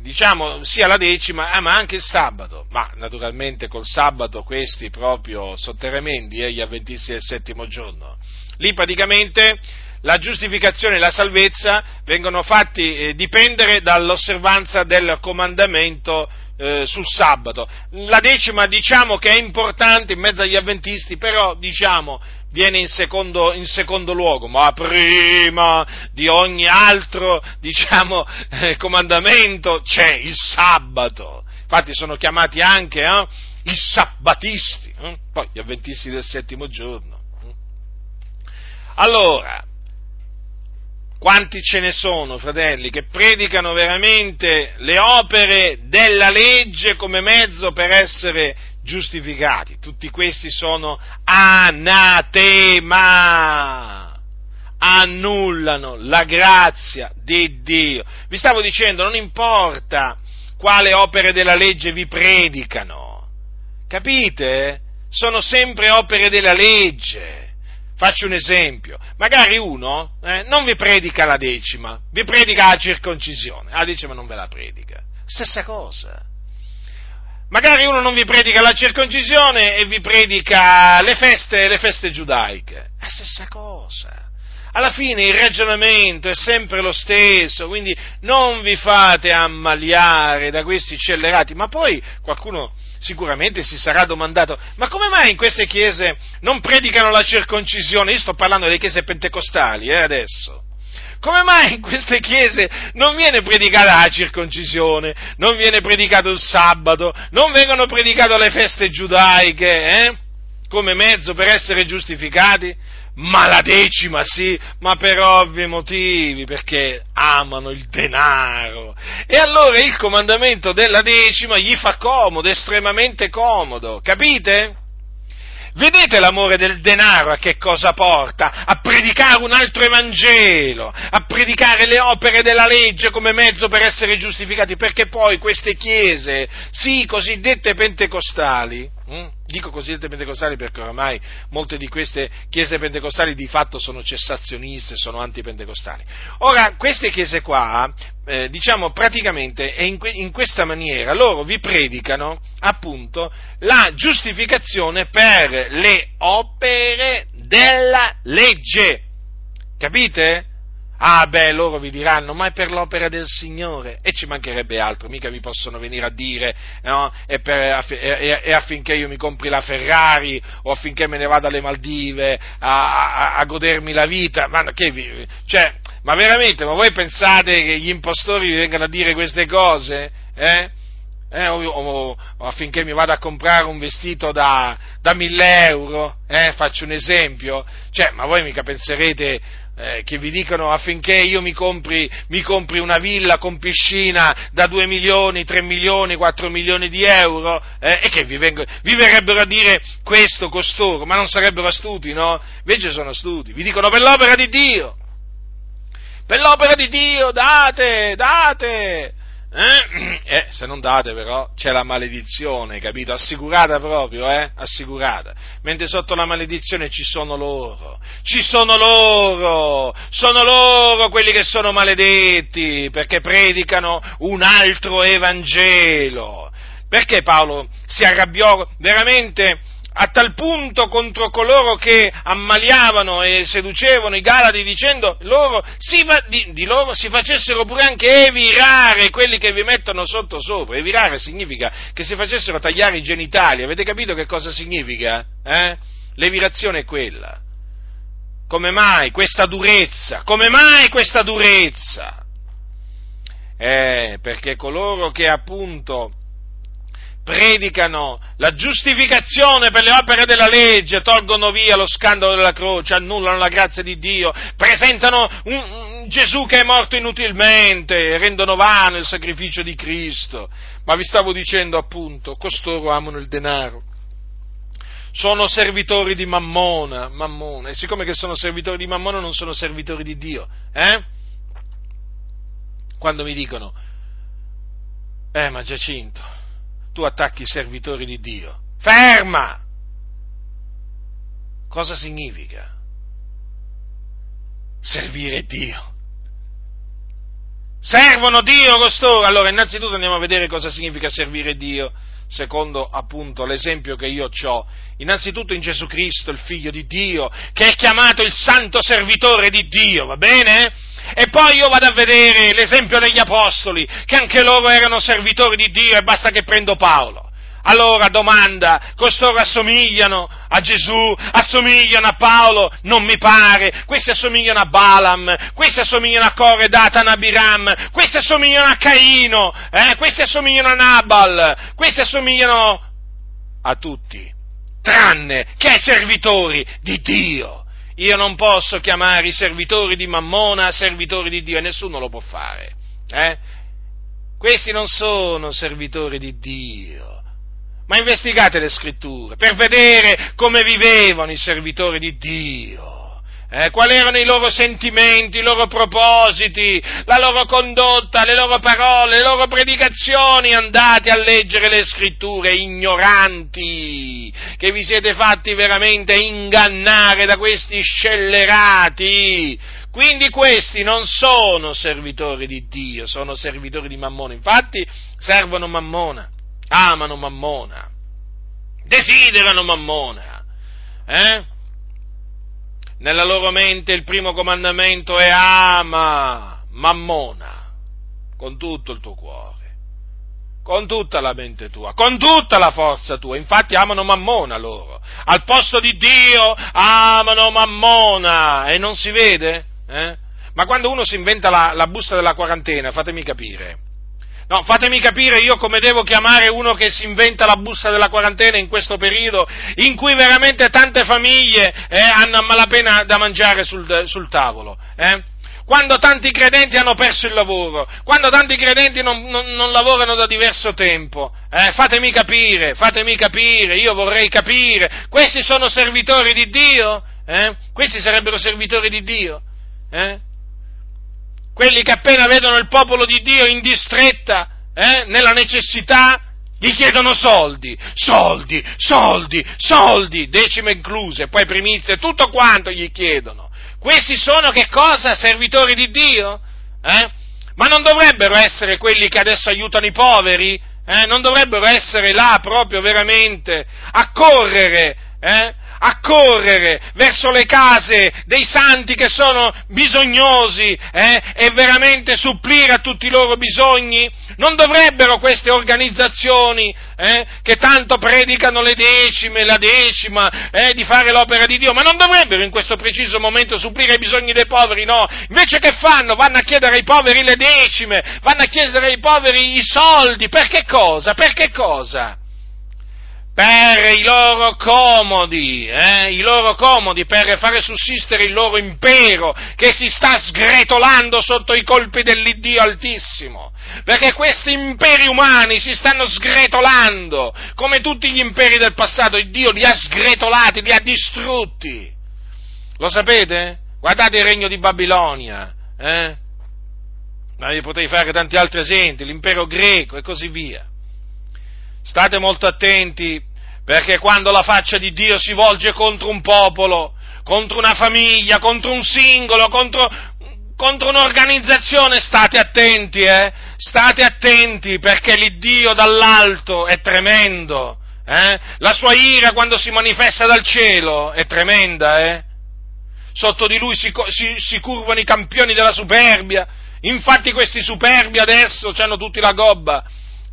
diciamo, sia la decima, eh, ma anche il sabato, ma naturalmente col sabato questi proprio eh, gli avventisti del settimo giorno. Lì praticamente la giustificazione e la salvezza vengono fatti eh, dipendere dall'osservanza del comandamento eh, sul sabato. La decima diciamo che è importante in mezzo agli avventisti, però diciamo viene in secondo, in secondo luogo, ma prima di ogni altro diciamo, eh, comandamento c'è il sabato. Infatti sono chiamati anche eh, i sabbatisti, eh? poi gli avventisti del settimo giorno. Allora, quanti ce ne sono, fratelli, che predicano veramente le opere della legge come mezzo per essere giustificati? Tutti questi sono anatema annullano la grazia di Dio. Vi stavo dicendo, non importa quale opere della legge vi predicano, capite? Sono sempre opere della legge. Faccio un esempio, magari uno eh, non vi predica la decima, vi predica la circoncisione, la decima non ve la predica, stessa cosa. Magari uno non vi predica la circoncisione e vi predica le feste, le feste giudaiche, la stessa cosa. Alla fine il ragionamento è sempre lo stesso, quindi non vi fate ammaliare da questi scellerati, ma poi qualcuno sicuramente si sarà domandato, ma come mai in queste chiese non predicano la circoncisione? Io sto parlando delle chiese pentecostali, eh, adesso. Come mai in queste chiese non viene predicata la circoncisione, non viene predicato il sabato, non vengono predicate le feste giudaiche, eh? Come mezzo per essere giustificati? Ma la decima sì, ma per ovvi motivi, perché amano il denaro. E allora il comandamento della decima gli fa comodo, estremamente comodo, capite? Vedete l'amore del denaro a che cosa porta? A predicare un altro Evangelo, a predicare le opere della legge come mezzo per essere giustificati, perché poi queste chiese, sì, cosiddette pentecostali? Dico cosiddette pentecostali perché oramai molte di queste chiese pentecostali di fatto sono cessazioniste, sono antipentecostali. Ora, queste chiese qua, eh, diciamo praticamente in, que- in, questa maniera, loro vi predicano appunto la giustificazione per le opere della legge. Capite? Ah beh, loro vi diranno, ma è per l'opera del Signore, e ci mancherebbe altro, mica mi possono venire a dire, no? E, per, e, e, affinché io mi compri la Ferrari, o affinché me ne vada alle Maldive a, a, a godermi la vita, ma, vi, cioè, ma veramente, ma voi pensate che gli impostori vi vengano a dire queste cose? Eh? Eh, o, o, o, affinché mi vada a comprare un vestito da, da 1000 euro, eh, faccio un esempio, cioè, ma voi mica penserete eh, che vi dicono affinché io mi compri, mi compri, una villa con piscina da 2 milioni, 3 milioni, 4 milioni di euro eh, e che vi, vengo, vi, verrebbero a dire questo costoro, ma non sarebbero astuti, no? Invece sono astuti, vi dicono per l'opera di Dio, per l'opera di Dio date, date, eh? eh, se non date però c'è la maledizione, capito? Assicurata proprio, eh? Assicurata. Mentre sotto la maledizione ci sono loro, ci sono loro, sono loro quelli che sono maledetti perché predicano un altro Evangelo. Perché Paolo si arrabbiò veramente a tal punto contro coloro che ammaliavano e seducevano i Galati dicendo loro, si, di, di, loro si facessero pure anche evirare quelli che vi mettono sotto sopra. Evirare significa che si facessero tagliare i genitali. Avete capito che cosa significa? Eh? L'evirazione è quella. Come mai questa durezza? Come mai questa durezza? Eh, perché coloro che appunto predicano la giustificazione per le opere della legge, tolgono via lo scandalo della croce, annullano la grazia di Dio, presentano un, un Gesù che è morto inutilmente, rendono vano il sacrificio di Cristo. Ma vi stavo dicendo appunto, costoro amano il denaro. Sono servitori di Mammona, Mammona, e siccome che sono servitori di Mammona non sono servitori di Dio, eh? Quando mi dicono, eh ma Giacinto, tu attacchi i servitori di Dio. Ferma! Cosa significa? Servire Dio. Servono Dio costoro. Allora, innanzitutto andiamo a vedere cosa significa servire Dio. Secondo appunto l'esempio che io ho, innanzitutto in Gesù Cristo, il figlio di Dio, che è chiamato il santo servitore di Dio, va bene? E poi io vado a vedere l'esempio degli apostoli, che anche loro erano servitori di Dio e basta che prendo Paolo. Allora domanda, costoro assomigliano a Gesù, assomigliano a Paolo? Non mi pare, questi assomigliano a Balaam, questi assomigliano a Core, Datan, Abiram, questi assomigliano a Caino, eh? questi assomigliano a Nabal, questi assomigliano a tutti, tranne che ai servitori di Dio. Io non posso chiamare i servitori di Mammona servitori di Dio e nessuno lo può fare. Eh? Questi non sono servitori di Dio ma investigate le scritture per vedere come vivevano i servitori di Dio. Eh, quali erano i loro sentimenti, i loro propositi, la loro condotta, le loro parole, le loro predicazioni, andate a leggere le scritture ignoranti, che vi siete fatti veramente ingannare da questi scellerati. Quindi questi non sono servitori di Dio, sono servitori di Mammona, infatti servono Mammona amano Mammona, desiderano Mammona, eh? Nella loro mente il primo comandamento è ama Mammona con tutto il tuo cuore, con tutta la mente tua, con tutta la forza tua. Infatti amano Mammona loro. Al posto di Dio amano Mammona e non si vede? Eh? Ma quando uno si inventa la, la busta della quarantena, fatemi capire, No, fatemi capire io come devo chiamare uno che si inventa la busta della quarantena in questo periodo, in cui veramente tante famiglie eh, hanno a malapena da mangiare sul, sul tavolo. Eh? Quando tanti credenti hanno perso il lavoro, quando tanti credenti non, non, non lavorano da diverso tempo, eh? fatemi capire, fatemi capire, io vorrei capire, questi sono servitori di Dio? Eh? Questi sarebbero servitori di Dio? Eh? Quelli che appena vedono il popolo di Dio in distretta, eh, nella necessità, gli chiedono soldi, soldi, soldi, soldi, decime incluse, poi primizie, tutto quanto gli chiedono. Questi sono che cosa? Servitori di Dio? Eh? Ma non dovrebbero essere quelli che adesso aiutano i poveri? Eh? Non dovrebbero essere là proprio veramente a correre eh? A correre verso le case dei santi che sono bisognosi eh, e veramente supplire a tutti i loro bisogni? Non dovrebbero queste organizzazioni eh, che tanto predicano le decime, la decima, eh, di fare l'opera di Dio, ma non dovrebbero in questo preciso momento supplire ai bisogni dei poveri? No, invece che fanno? Vanno a chiedere ai poveri le decime, vanno a chiedere ai poveri i soldi, per cosa? Per che cosa? Per i loro comodi, eh, i loro comodi, per fare sussistere il loro impero che si sta sgretolando sotto i colpi dell'Iddio Altissimo. Perché questi imperi umani si stanno sgretolando, come tutti gli imperi del passato, il Dio li ha sgretolati, li ha distrutti. Lo sapete? Guardate il regno di Babilonia, eh? Ma vi potrei fare tanti altri esempi, l'impero greco e così via. State molto attenti perché quando la faccia di Dio si volge contro un popolo, contro una famiglia, contro un singolo, contro, contro un'organizzazione, state attenti, eh? State attenti perché l'Iddio dall'alto è tremendo. Eh? La sua ira quando si manifesta dal cielo è tremenda, eh? Sotto di lui si, si, si curvano i campioni della superbia. Infatti questi superbi adesso hanno tutti la gobba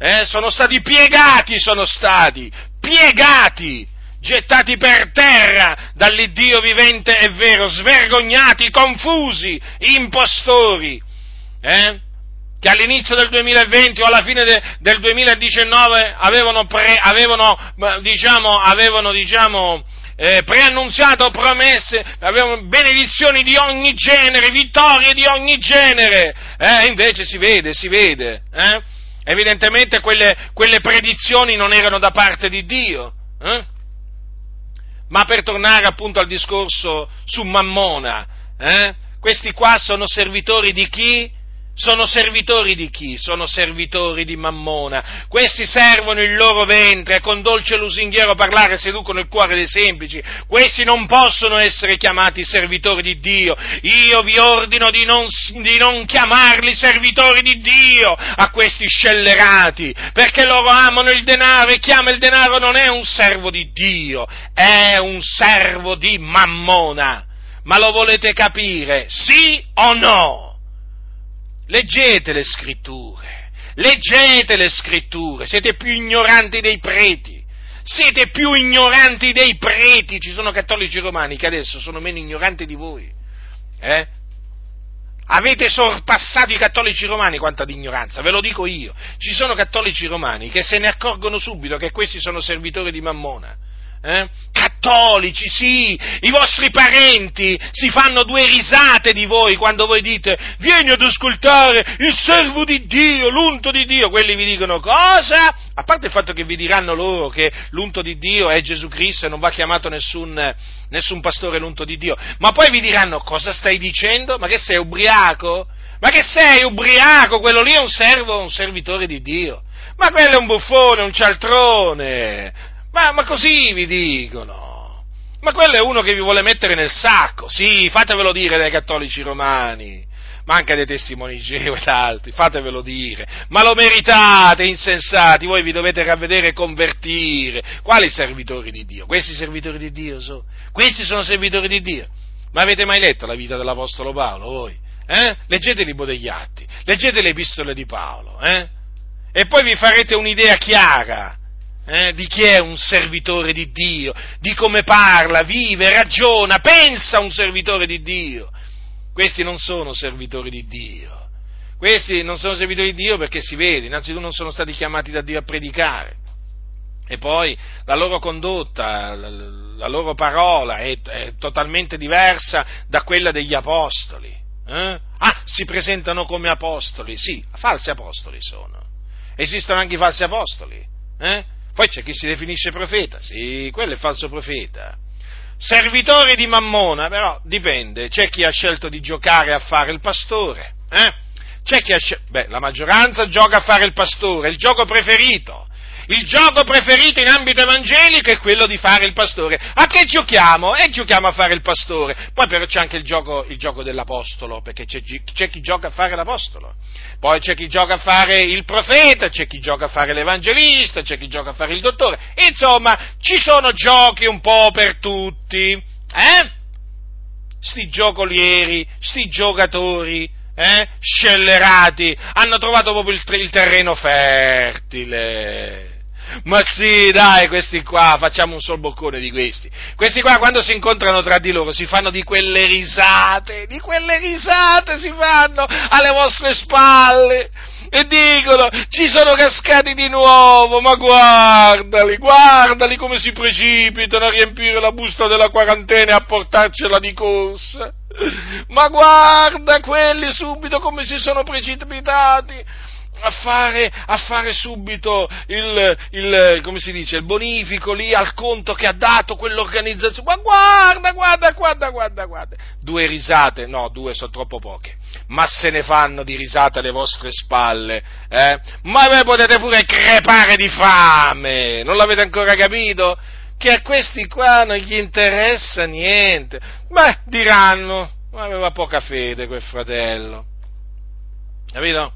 eh, sono stati piegati, sono stati piegati, gettati per terra dall'Iddio vivente e vero, svergognati, confusi, impostori, eh, che all'inizio del 2020 o alla fine de, del 2019 avevano, pre, avevano diciamo, avevano, diciamo, eh, preannunziato promesse, avevano benedizioni di ogni genere, vittorie di ogni genere, eh, invece si vede, si vede, eh, Evidentemente quelle, quelle predizioni non erano da parte di Dio. Eh? Ma per tornare appunto al discorso su Mammona, eh? questi qua sono servitori di chi? Sono servitori di chi? Sono servitori di Mammona. Questi servono il loro ventre con dolce lusinghiero parlare seducono il cuore dei semplici. Questi non possono essere chiamati servitori di Dio. Io vi ordino di non, di non chiamarli servitori di Dio a questi scellerati, perché loro amano il denaro e chi ama il denaro non è un servo di Dio, è un servo di Mammona. Ma lo volete capire? Sì o no? Leggete le scritture, leggete le scritture, siete più ignoranti dei preti, siete più ignoranti dei preti, ci sono cattolici romani che adesso sono meno ignoranti di voi. Eh? Avete sorpassato i cattolici romani quanta di ignoranza, ve lo dico io. Ci sono cattolici romani che se ne accorgono subito che questi sono servitori di Mammona eh? Cattolici, sì, i vostri parenti si fanno due risate di voi quando voi dite vieni ad ascoltare il servo di Dio, l'unto di Dio. Quelli vi dicono cosa? A parte il fatto che vi diranno loro che l'unto di Dio è Gesù Cristo e non va chiamato nessun, nessun pastore l'unto di Dio, ma poi vi diranno cosa stai dicendo? Ma che sei ubriaco? Ma che sei ubriaco? Quello lì è un servo, un servitore di Dio. Ma quello è un buffone, un cialtrone. Ma, ma così vi dicono. Ma quello è uno che vi vuole mettere nel sacco. Sì, fatevelo dire dai cattolici romani. Manca dei testimoni Geo ed altri, fatevelo dire. Ma lo meritate, insensati, voi vi dovete ravvedere e convertire. Quali servitori di Dio? Questi servitori di Dio sono? Questi sono servitori di Dio. Ma avete mai letto la vita dell'Apostolo Paolo voi? Eh? Leggete i libro degli atti, leggete le epistole di Paolo, eh? E poi vi farete un'idea chiara eh, di chi è un servitore di Dio, di come parla, vive, ragiona, pensa un servitore di Dio. Questi non sono servitori di Dio. Questi non sono servitori di Dio perché si vede, innanzitutto non sono stati chiamati da Dio a predicare. E poi la loro condotta, la, loro parola è, è, totalmente diversa da quella degli apostoli. Eh? Ah, si presentano come apostoli, sì, falsi apostoli sono. Esistono anche i falsi apostoli. Eh? Poi c'è chi si definisce profeta, sì, quello è falso profeta. Servitore di Mammona, però dipende, c'è chi ha scelto di giocare a fare il pastore, eh? C'è chi ha scelto, beh, la maggioranza gioca a fare il pastore, è il gioco preferito. Il gioco preferito in ambito evangelico è quello di fare il pastore. A che giochiamo? E giochiamo a fare il pastore. Poi però c'è anche il gioco, il gioco dell'apostolo, perché c'è, c'è, chi gioca a fare l'apostolo. Poi c'è chi gioca a fare il profeta, c'è chi gioca a fare l'evangelista, c'è chi gioca a fare il dottore. Insomma, ci sono giochi un po' per tutti. Eh? Sti giocolieri, sti giocatori, eh? scellerati, hanno trovato proprio il, il terreno fertile. Ma sì, dai, questi qua, facciamo un sol boccone di questi. Questi qua quando si incontrano tra di loro si fanno di quelle risate, di quelle risate si fanno alle vostre spalle e dicono ci sono cascati di nuovo, ma guardali, guardali come si precipitano a riempire la busta della quarantena e a portarcela di corsa. Ma guarda quelli subito come si sono precipitati a fare, a fare subito il, il, dice, il bonifico lì al conto che ha dato quell'organizzazione. Ma guarda, guarda, guarda, guarda, guarda. Due risate, no, due sono troppo poche. Ma se ne fanno di risate alle vostre spalle, eh? Ma voi potete pure crepare di fame, non l'avete ancora capito? Che a questi qua non gli interessa niente. Beh, diranno, ma aveva poca fede quel fratello. Capito?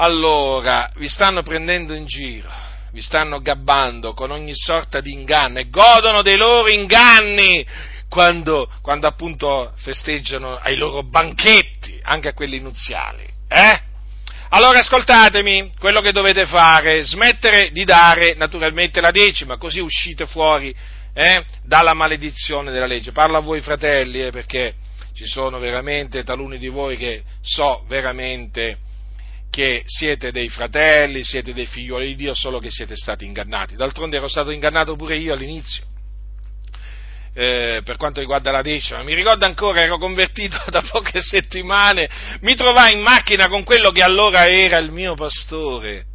Allora vi stanno prendendo in giro, vi stanno gabbando con ogni sorta di inganno e godono dei loro inganni quando, quando appunto festeggiano ai loro banchetti, anche a quelli nuziali. Eh? Allora ascoltatemi, quello che dovete fare, smettere di dare naturalmente la decima, così uscite fuori eh, dalla maledizione della legge. Parlo a voi fratelli, eh, perché ci sono veramente taluni di voi che so veramente che siete dei fratelli, siete dei figlioli di Dio, solo che siete stati ingannati. D'altronde ero stato ingannato pure io all'inizio. Eh, per quanto riguarda la decima, mi ricordo ancora, ero convertito da poche settimane, mi trovai in macchina con quello che allora era il mio pastore,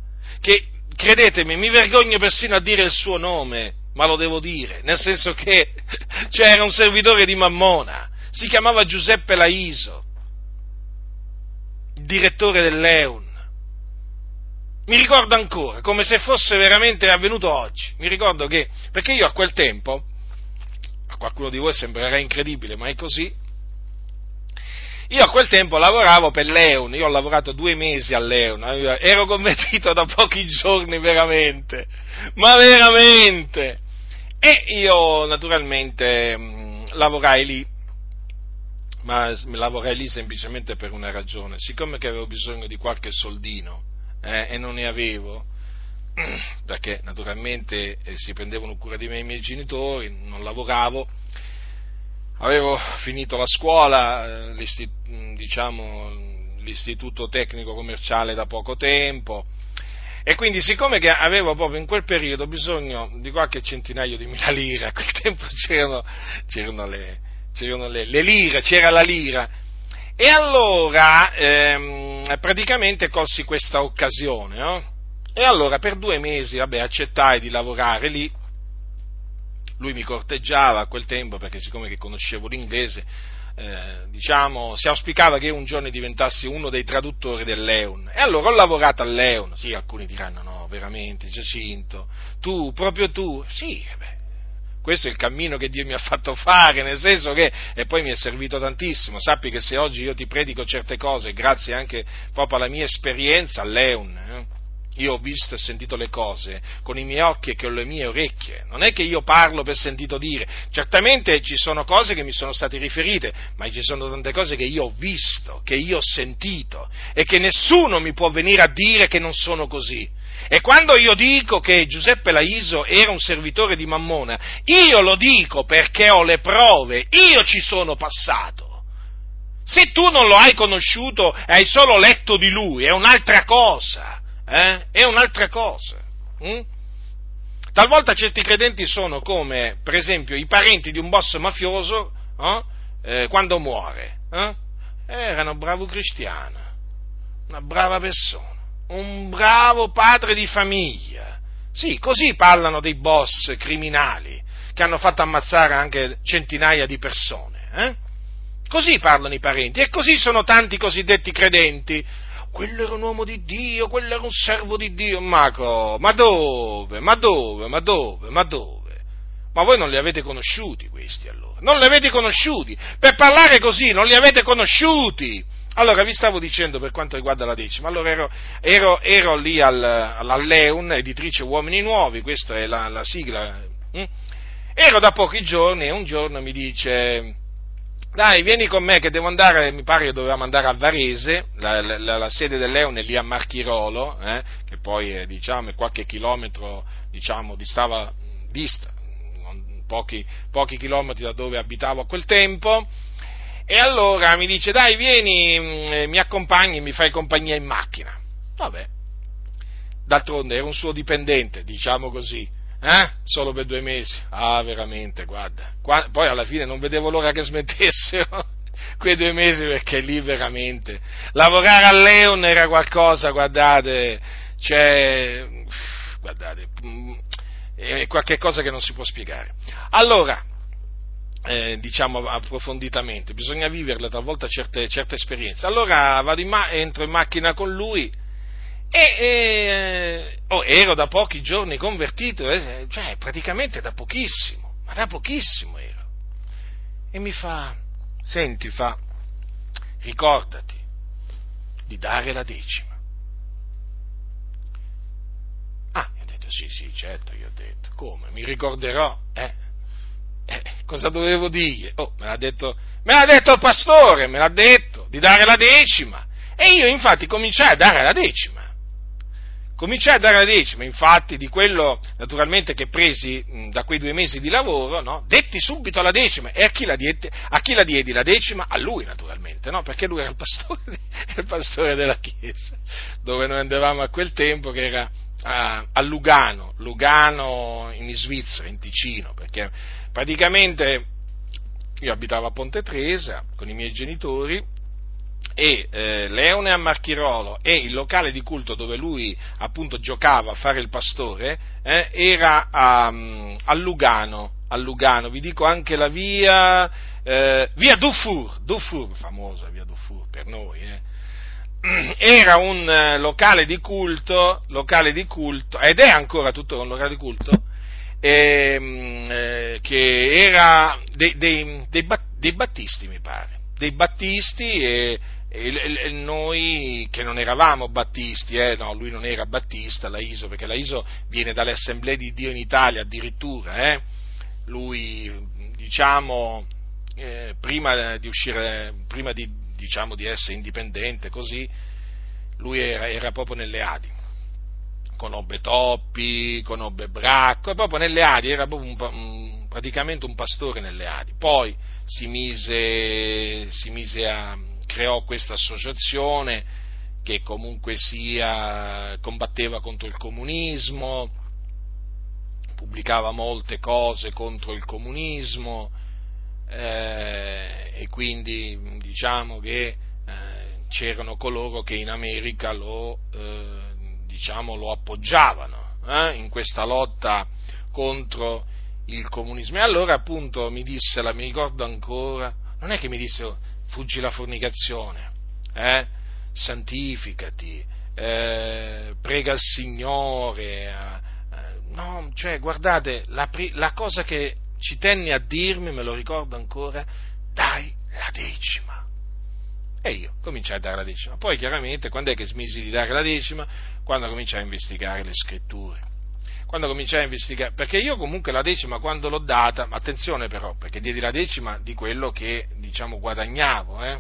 che credetemi, mi vergogno persino a dire il suo nome, ma lo devo dire, nel senso che cioè, era un servitore di Mammona, si chiamava Giuseppe Laiso, direttore dell'Eun. Mi ricordo ancora, come se fosse veramente avvenuto oggi. Mi ricordo che, perché io a quel tempo, a qualcuno di voi sembrerà incredibile, ma è così, io a quel tempo lavoravo per l'Eun, io ho lavorato due mesi all'Eun, ero convertito da pochi giorni veramente, ma veramente. E io naturalmente mh, lavorai lì, ma lavorai lì semplicemente per una ragione, siccome che avevo bisogno di qualche soldino eh, e non ne avevo, perché naturalmente eh, si prendevano cura di me i miei genitori, non lavoravo, avevo finito la scuola, eh, l'istit- diciamo, l'istituto tecnico commerciale da poco tempo, e quindi siccome che avevo proprio in quel periodo bisogno di qualche centinaio di mila lire, a quel tempo c'erano, c'erano, le, c'erano le, le, lire, c'era la lira, e allora ehm, praticamente colsi questa occasione, no? E allora per due mesi, vabbè, accettai di lavorare lì, lui mi corteggiava a quel tempo perché siccome che conoscevo l'inglese, eh, diciamo, si auspicava che un giorno diventassi uno dei traduttori dell'Eun. E allora ho lavorato all'Eun. Sì, alcuni diranno no, veramente, Giacinto, tu, proprio tu. Sì, eh beh, questo è il cammino che Dio mi ha fatto fare, nel senso che, e poi mi è servito tantissimo, sappi che se oggi io ti predico certe cose, grazie anche proprio alla mia esperienza all'Eun, eh, io ho visto e sentito le cose con i miei occhi e con le mie orecchie. Non è che io parlo per sentito dire. Certamente ci sono cose che mi sono state riferite, ma ci sono tante cose che io ho visto, che io ho sentito e che nessuno mi può venire a dire che non sono così. E quando io dico che Giuseppe Laiso era un servitore di Mammona, io lo dico perché ho le prove, io ci sono passato. Se tu non lo hai conosciuto e hai solo letto di lui, è un'altra cosa eh? è un'altra cosa. Hm? Talvolta certi credenti sono come, per esempio, i parenti di un boss mafioso eh? Eh, quando muore. Eh? Era un bravo cristiano, una brava persona, un bravo padre di famiglia. Sì, così parlano dei boss criminali che hanno fatto ammazzare anche centinaia di persone. Eh? Così parlano i parenti e così sono tanti cosiddetti credenti quello era un uomo di Dio, quello era un servo di Dio, ma, co, ma dove, ma dove, ma dove, ma dove? Ma voi non li avete conosciuti questi allora? Non li avete conosciuti? Per parlare così non li avete conosciuti? Allora vi stavo dicendo per quanto riguarda la decima, allora ero, ero, ero lì al, all'Alleun, editrice Uomini Nuovi, questa è la, la sigla, hm? ero da pochi giorni e un giorno mi dice dai, vieni con me che devo andare, mi pare che dovevamo andare a Varese, la, la, la sede dell'Eone lì a Marchirolo, eh, che poi è, diciamo, è qualche chilometro, diciamo, distava, dista, pochi, pochi chilometri da dove abitavo a quel tempo, e allora mi dice, dai, vieni, mm, mi accompagni, mi fai compagnia in macchina. Vabbè, d'altronde era un suo dipendente, diciamo così, eh? Solo per due mesi? Ah, veramente, guarda. Qua, poi alla fine non vedevo l'ora che smettessero quei due mesi perché lì veramente lavorare a Leon era qualcosa, guardate, cioè, guardate, mm, è qualche cosa che non si può spiegare. Allora, eh, diciamo approfonditamente, bisogna viverle talvolta certe, certe esperienze. Allora in ma- entro in macchina con lui e, e oh, ero da pochi giorni convertito, eh, cioè praticamente da pochissimo, ma da pochissimo ero. E mi fa, senti, fa, ricordati di dare la decima. Ah, io ho detto sì, sì, certo, io ho detto, come? Mi ricorderò, eh? Eh cosa dovevo dire? Oh, me l'ha detto, me l'ha detto il pastore, me l'ha detto di dare la decima. E io infatti cominciai a dare la decima cominciai a dare la decima, infatti, di quello naturalmente che presi mh, da quei due mesi di lavoro, no? detti subito la decima. E a chi la, diedi, a chi la diedi la decima? A lui, naturalmente, no? perché lui era il pastore, il pastore, della chiesa, dove noi andavamo a quel tempo, che era a, a Lugano, Lugano in Svizzera, in Ticino, perché praticamente io abitavo a Ponte Tresa con i miei genitori e eh, Leone a Marchirolo e il locale di culto dove lui appunto giocava a fare il pastore eh, era a, a, Lugano, a, Lugano, vi dico anche la via, eh, via Dufour, Dufour, famosa via Dufour per noi, eh. era un eh, locale di culto, locale di culto, ed è ancora tutto un locale di culto, eh, che era dei, dei, dei, dei, battisti, mi pare, dei battisti e, e, e, noi che non eravamo battisti, eh, no, lui non era battista, la ISO, perché la ISO viene dalle assemblee di Dio in Italia addirittura, eh, lui, diciamo, eh, prima di uscire, prima di, diciamo, di essere indipendente così, lui era, era proprio nelle Adi conobbe Toppi, conobbe Bracco, e proprio nelle Adi era un, un, praticamente un pastore nelle Adi. Poi si mise, si mise a, creò questa associazione che comunque sia combatteva contro il comunismo, pubblicava molte cose contro il comunismo eh, e quindi diciamo che eh, c'erano coloro che in America lo eh, diciamo, lo appoggiavano eh, in questa lotta contro il comunismo. E allora appunto mi disse, la, mi ricordo ancora, non è che mi disse fuggi la fornicazione, eh, santificati, eh, prega il Signore, eh, no, cioè guardate, la, la cosa che ci tenne a dirmi, me lo ricordo ancora, dai la decima. E io cominciai a dare la decima. Poi chiaramente quando è che smisi di dare la decima? Quando cominciai a investigare le scritture. Quando cominciai a investigare, perché io comunque la decima quando l'ho data, attenzione però, perché diedi la decima di quello che diciamo guadagnavo, eh?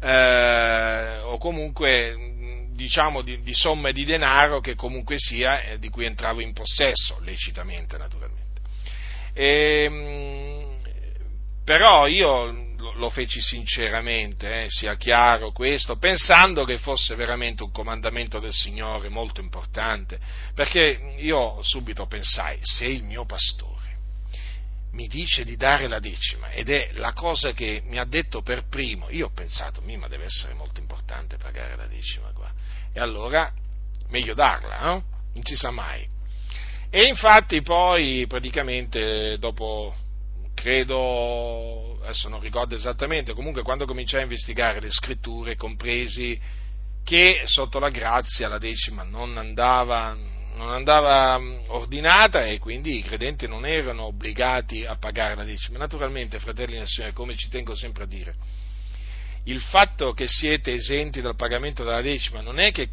Eh, o comunque diciamo di, di, somme di denaro che comunque sia eh, di cui entravo in possesso, lecitamente naturalmente. E, ehm, però io lo feci sinceramente, eh, sia chiaro questo, pensando che fosse veramente un comandamento del Signore molto importante, perché io subito pensai, se il mio pastore mi dice di dare la decima ed è la cosa che mi ha detto per primo, io ho pensato, ma deve essere molto importante pagare la decima qua, e allora meglio darla, no? non si sa mai. E infatti poi praticamente dopo credo, adesso non ricordo esattamente, comunque quando cominciai a investigare le scritture, compresi che sotto la grazia la decima non andava, non andava ordinata e quindi i credenti non erano obbligati a pagare la decima. Naturalmente, fratelli e Signore, come ci tengo sempre a dire, il fatto che siete esenti dal pagamento della decima non è che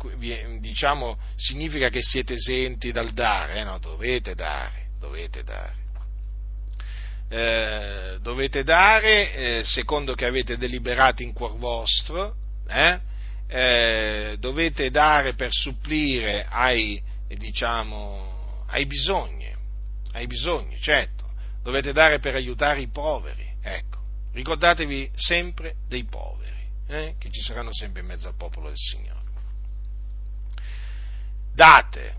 diciamo, significa che siete esenti dal dare, eh, no, dovete dare, dovete dare eh, dovete dare eh, secondo che avete deliberato in cuor vostro, eh? eh dovete dare per supplire ai, diciamo, ai bisogni, ai bisogni, certo, dovete dare per aiutare i poveri, ecco, ricordatevi sempre dei poveri, eh, che ci saranno sempre in mezzo al popolo del Signore. Date,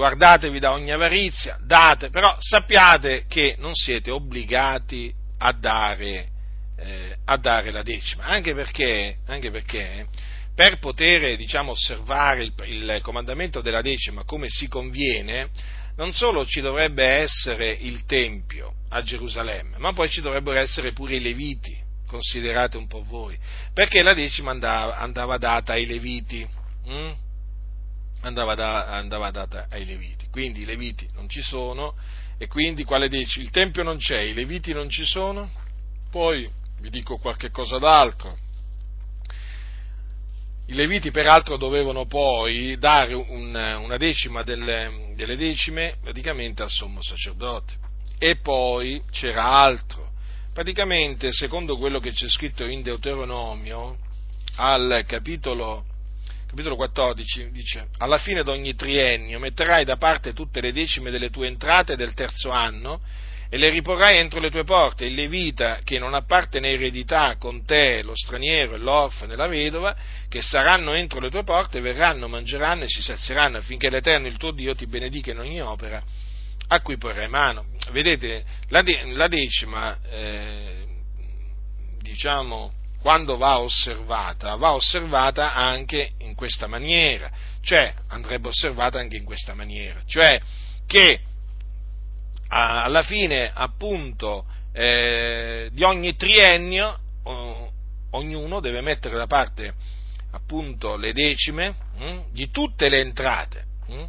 guardatevi da ogni avarizia, date, però sappiate che non siete obbligati a dare, eh, a dare la decima, anche perché, anche perché per poter diciamo, osservare il, il comandamento della decima come si conviene, non solo ci dovrebbe essere il Tempio a Gerusalemme, ma poi ci dovrebbero essere pure i Leviti, considerate un po' voi, perché la decima andava, andava data ai Leviti. Hm? Andava, da, andava data ai Leviti. Quindi i Leviti non ci sono e quindi quale dici? Il Tempio non c'è, i Leviti non ci sono? Poi vi dico qualche cosa d'altro. I Leviti peraltro dovevano poi dare un, una decima delle, delle decime praticamente al sommo sacerdote. E poi c'era altro. Praticamente, secondo quello che c'è scritto in Deuteronomio, al capitolo capitolo 14, dice, alla fine di ogni triennio metterai da parte tutte le decime delle tue entrate del terzo anno e le riporrai entro le tue porte. Il levita che non né eredità con te, lo straniero, l'orfano e la vedova, che saranno entro le tue porte, verranno, mangeranno e si sazieranno affinché l'Eterno, il tuo Dio, ti benedica in ogni opera a cui porrai mano. Vedete, la, de- la decima, eh, diciamo, quando va osservata, va osservata anche questa maniera, cioè andrebbe osservata anche in questa maniera, cioè che alla fine appunto eh, di ogni triennio oh, ognuno deve mettere da parte appunto le decime hm, di tutte le entrate. Hm?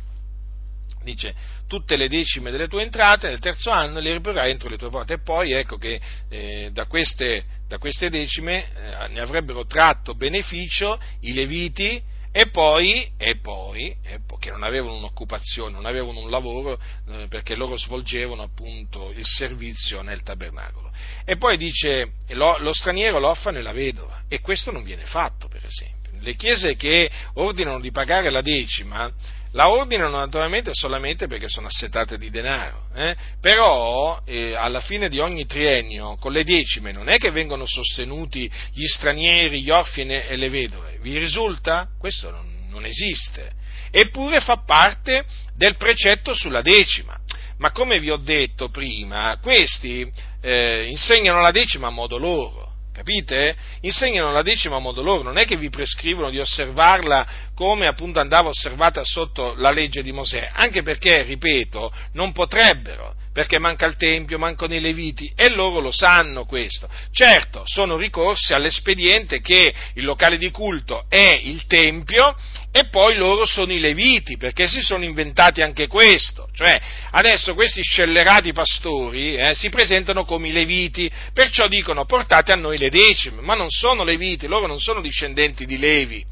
Dice, tutte le decime delle tue entrate nel terzo anno le riporrai entro le tue porte. E poi ecco che eh, da, queste, da, queste, decime eh, ne avrebbero tratto beneficio i leviti e poi, e poi, che non avevano un'occupazione, non avevano un lavoro eh, perché loro svolgevano appunto il servizio nel tabernacolo. E poi dice lo, lo straniero, l'orfano e la vedova e questo non viene fatto per esempio. Le chiese che ordinano di pagare la decima la ordinano naturalmente solamente perché sono assetate di denaro, eh? però eh, alla fine di ogni triennio con le decime non è che vengono sostenuti gli stranieri, gli orfini e le vedove, vi risulta? Questo non, non esiste, eppure fa parte del precetto sulla decima, ma come vi ho detto prima, questi eh, insegnano la decima a modo loro, Capite? Insegnano la decima a modo loro, non è che vi prescrivono di osservarla come appunto andava osservata sotto la legge di Mosè, anche perché, ripeto, non potrebbero, perché manca il Tempio, mancano i Leviti e loro lo sanno questo. Certo, sono ricorsi all'espediente che il locale di culto è il Tempio e poi loro sono i Leviti, perché si sono inventati anche questo. Cioè, adesso questi scellerati pastori eh, si presentano come i Leviti, perciò dicono portate a noi le decime, ma non sono Leviti, loro non sono discendenti di Levi.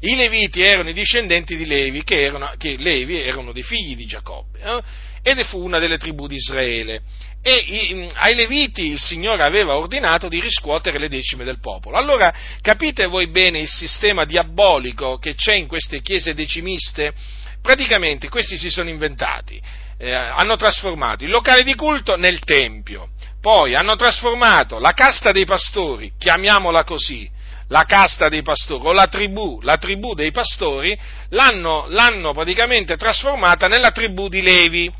I Leviti erano i discendenti di Levi, che, erano, che Levi erano dei figli di Giacobbe. Eh? ed fu una delle tribù di Israele. E i, ai Leviti il Signore aveva ordinato di riscuotere le decime del popolo. Allora capite voi bene il sistema diabolico che c'è in queste chiese decimiste? Praticamente questi si sono inventati, eh, hanno trasformato il locale di culto nel tempio, poi hanno trasformato la casta dei pastori, chiamiamola così, la casta dei pastori o la tribù, la tribù dei pastori, l'hanno, l'hanno praticamente trasformata nella tribù di Levi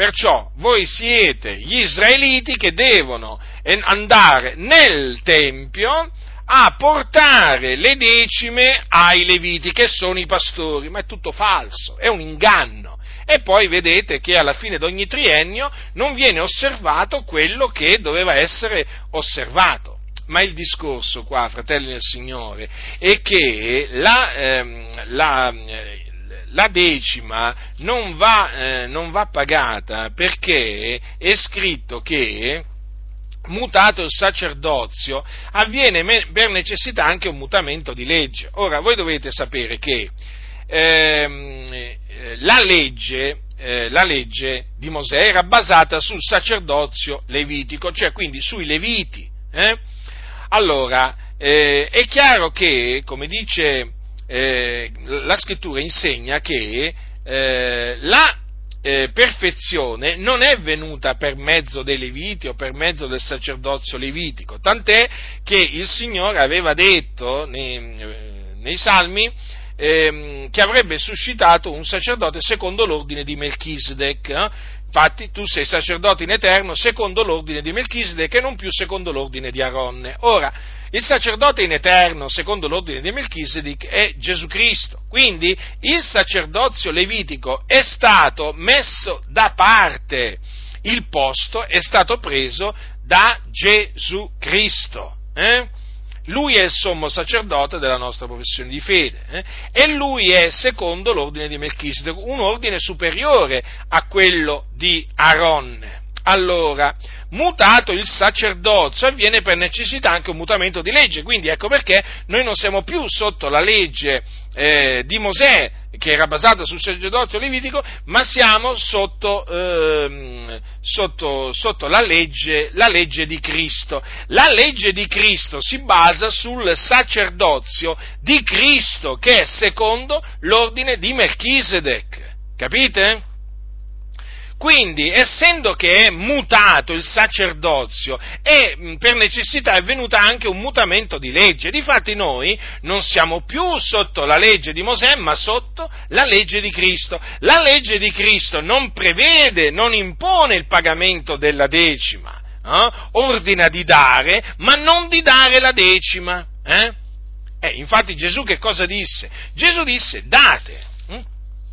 Perciò voi siete gli israeliti che devono andare nel Tempio a portare le decime ai leviti, che sono i pastori, ma è tutto falso, è un inganno. E poi vedete che alla fine di ogni triennio non viene osservato quello che doveva essere osservato. Ma il discorso qua, fratelli del Signore, è che la, ehm, la, la decima non va, eh, non va pagata perché è scritto che mutato il sacerdozio, avviene per necessità anche un mutamento di legge. Ora, voi dovete sapere che ehm, la, legge, eh, la, legge, di Mosè era basata sul sacerdozio levitico, cioè quindi sui leviti. Eh? Allora, eh, è chiaro che, come dice eh, la scrittura insegna che eh, la eh, perfezione non è venuta per mezzo dei leviti o per mezzo del sacerdozio levitico, tant'è che il Signore aveva detto nei, eh, nei salmi ehm, che avrebbe suscitato un sacerdote secondo l'ordine di Melchisedec. Eh? Infatti tu sei sacerdote in eterno secondo l'ordine di Melchisedec e non più secondo l'ordine di Aronne. Ora, il sacerdote in eterno, secondo l'ordine di Melchizedek, è Gesù Cristo. Quindi il sacerdozio levitico è stato messo da parte, il posto è stato preso da Gesù Cristo. Eh? Lui è il sommo sacerdote della nostra professione di fede eh? e lui è secondo l'ordine di Melchizedek, un ordine superiore a quello di Aronne. Allora, mutato il sacerdozio, avviene per necessità anche un mutamento di legge, quindi ecco perché noi non siamo più sotto la legge eh, di Mosè, che era basata sul sacerdozio levitico, ma siamo sotto, eh, sotto, sotto la, legge, la legge di Cristo. La legge di Cristo si basa sul sacerdozio di Cristo, che è secondo l'ordine di Melchisedec. Capite? Quindi, essendo che è mutato il sacerdozio e per necessità è venuto anche un mutamento di legge, difatti noi non siamo più sotto la legge di Mosè, ma sotto la legge di Cristo. La legge di Cristo non prevede, non impone il pagamento della decima, eh? ordina di dare, ma non di dare la decima. Eh? Eh, infatti Gesù che cosa disse? Gesù disse date,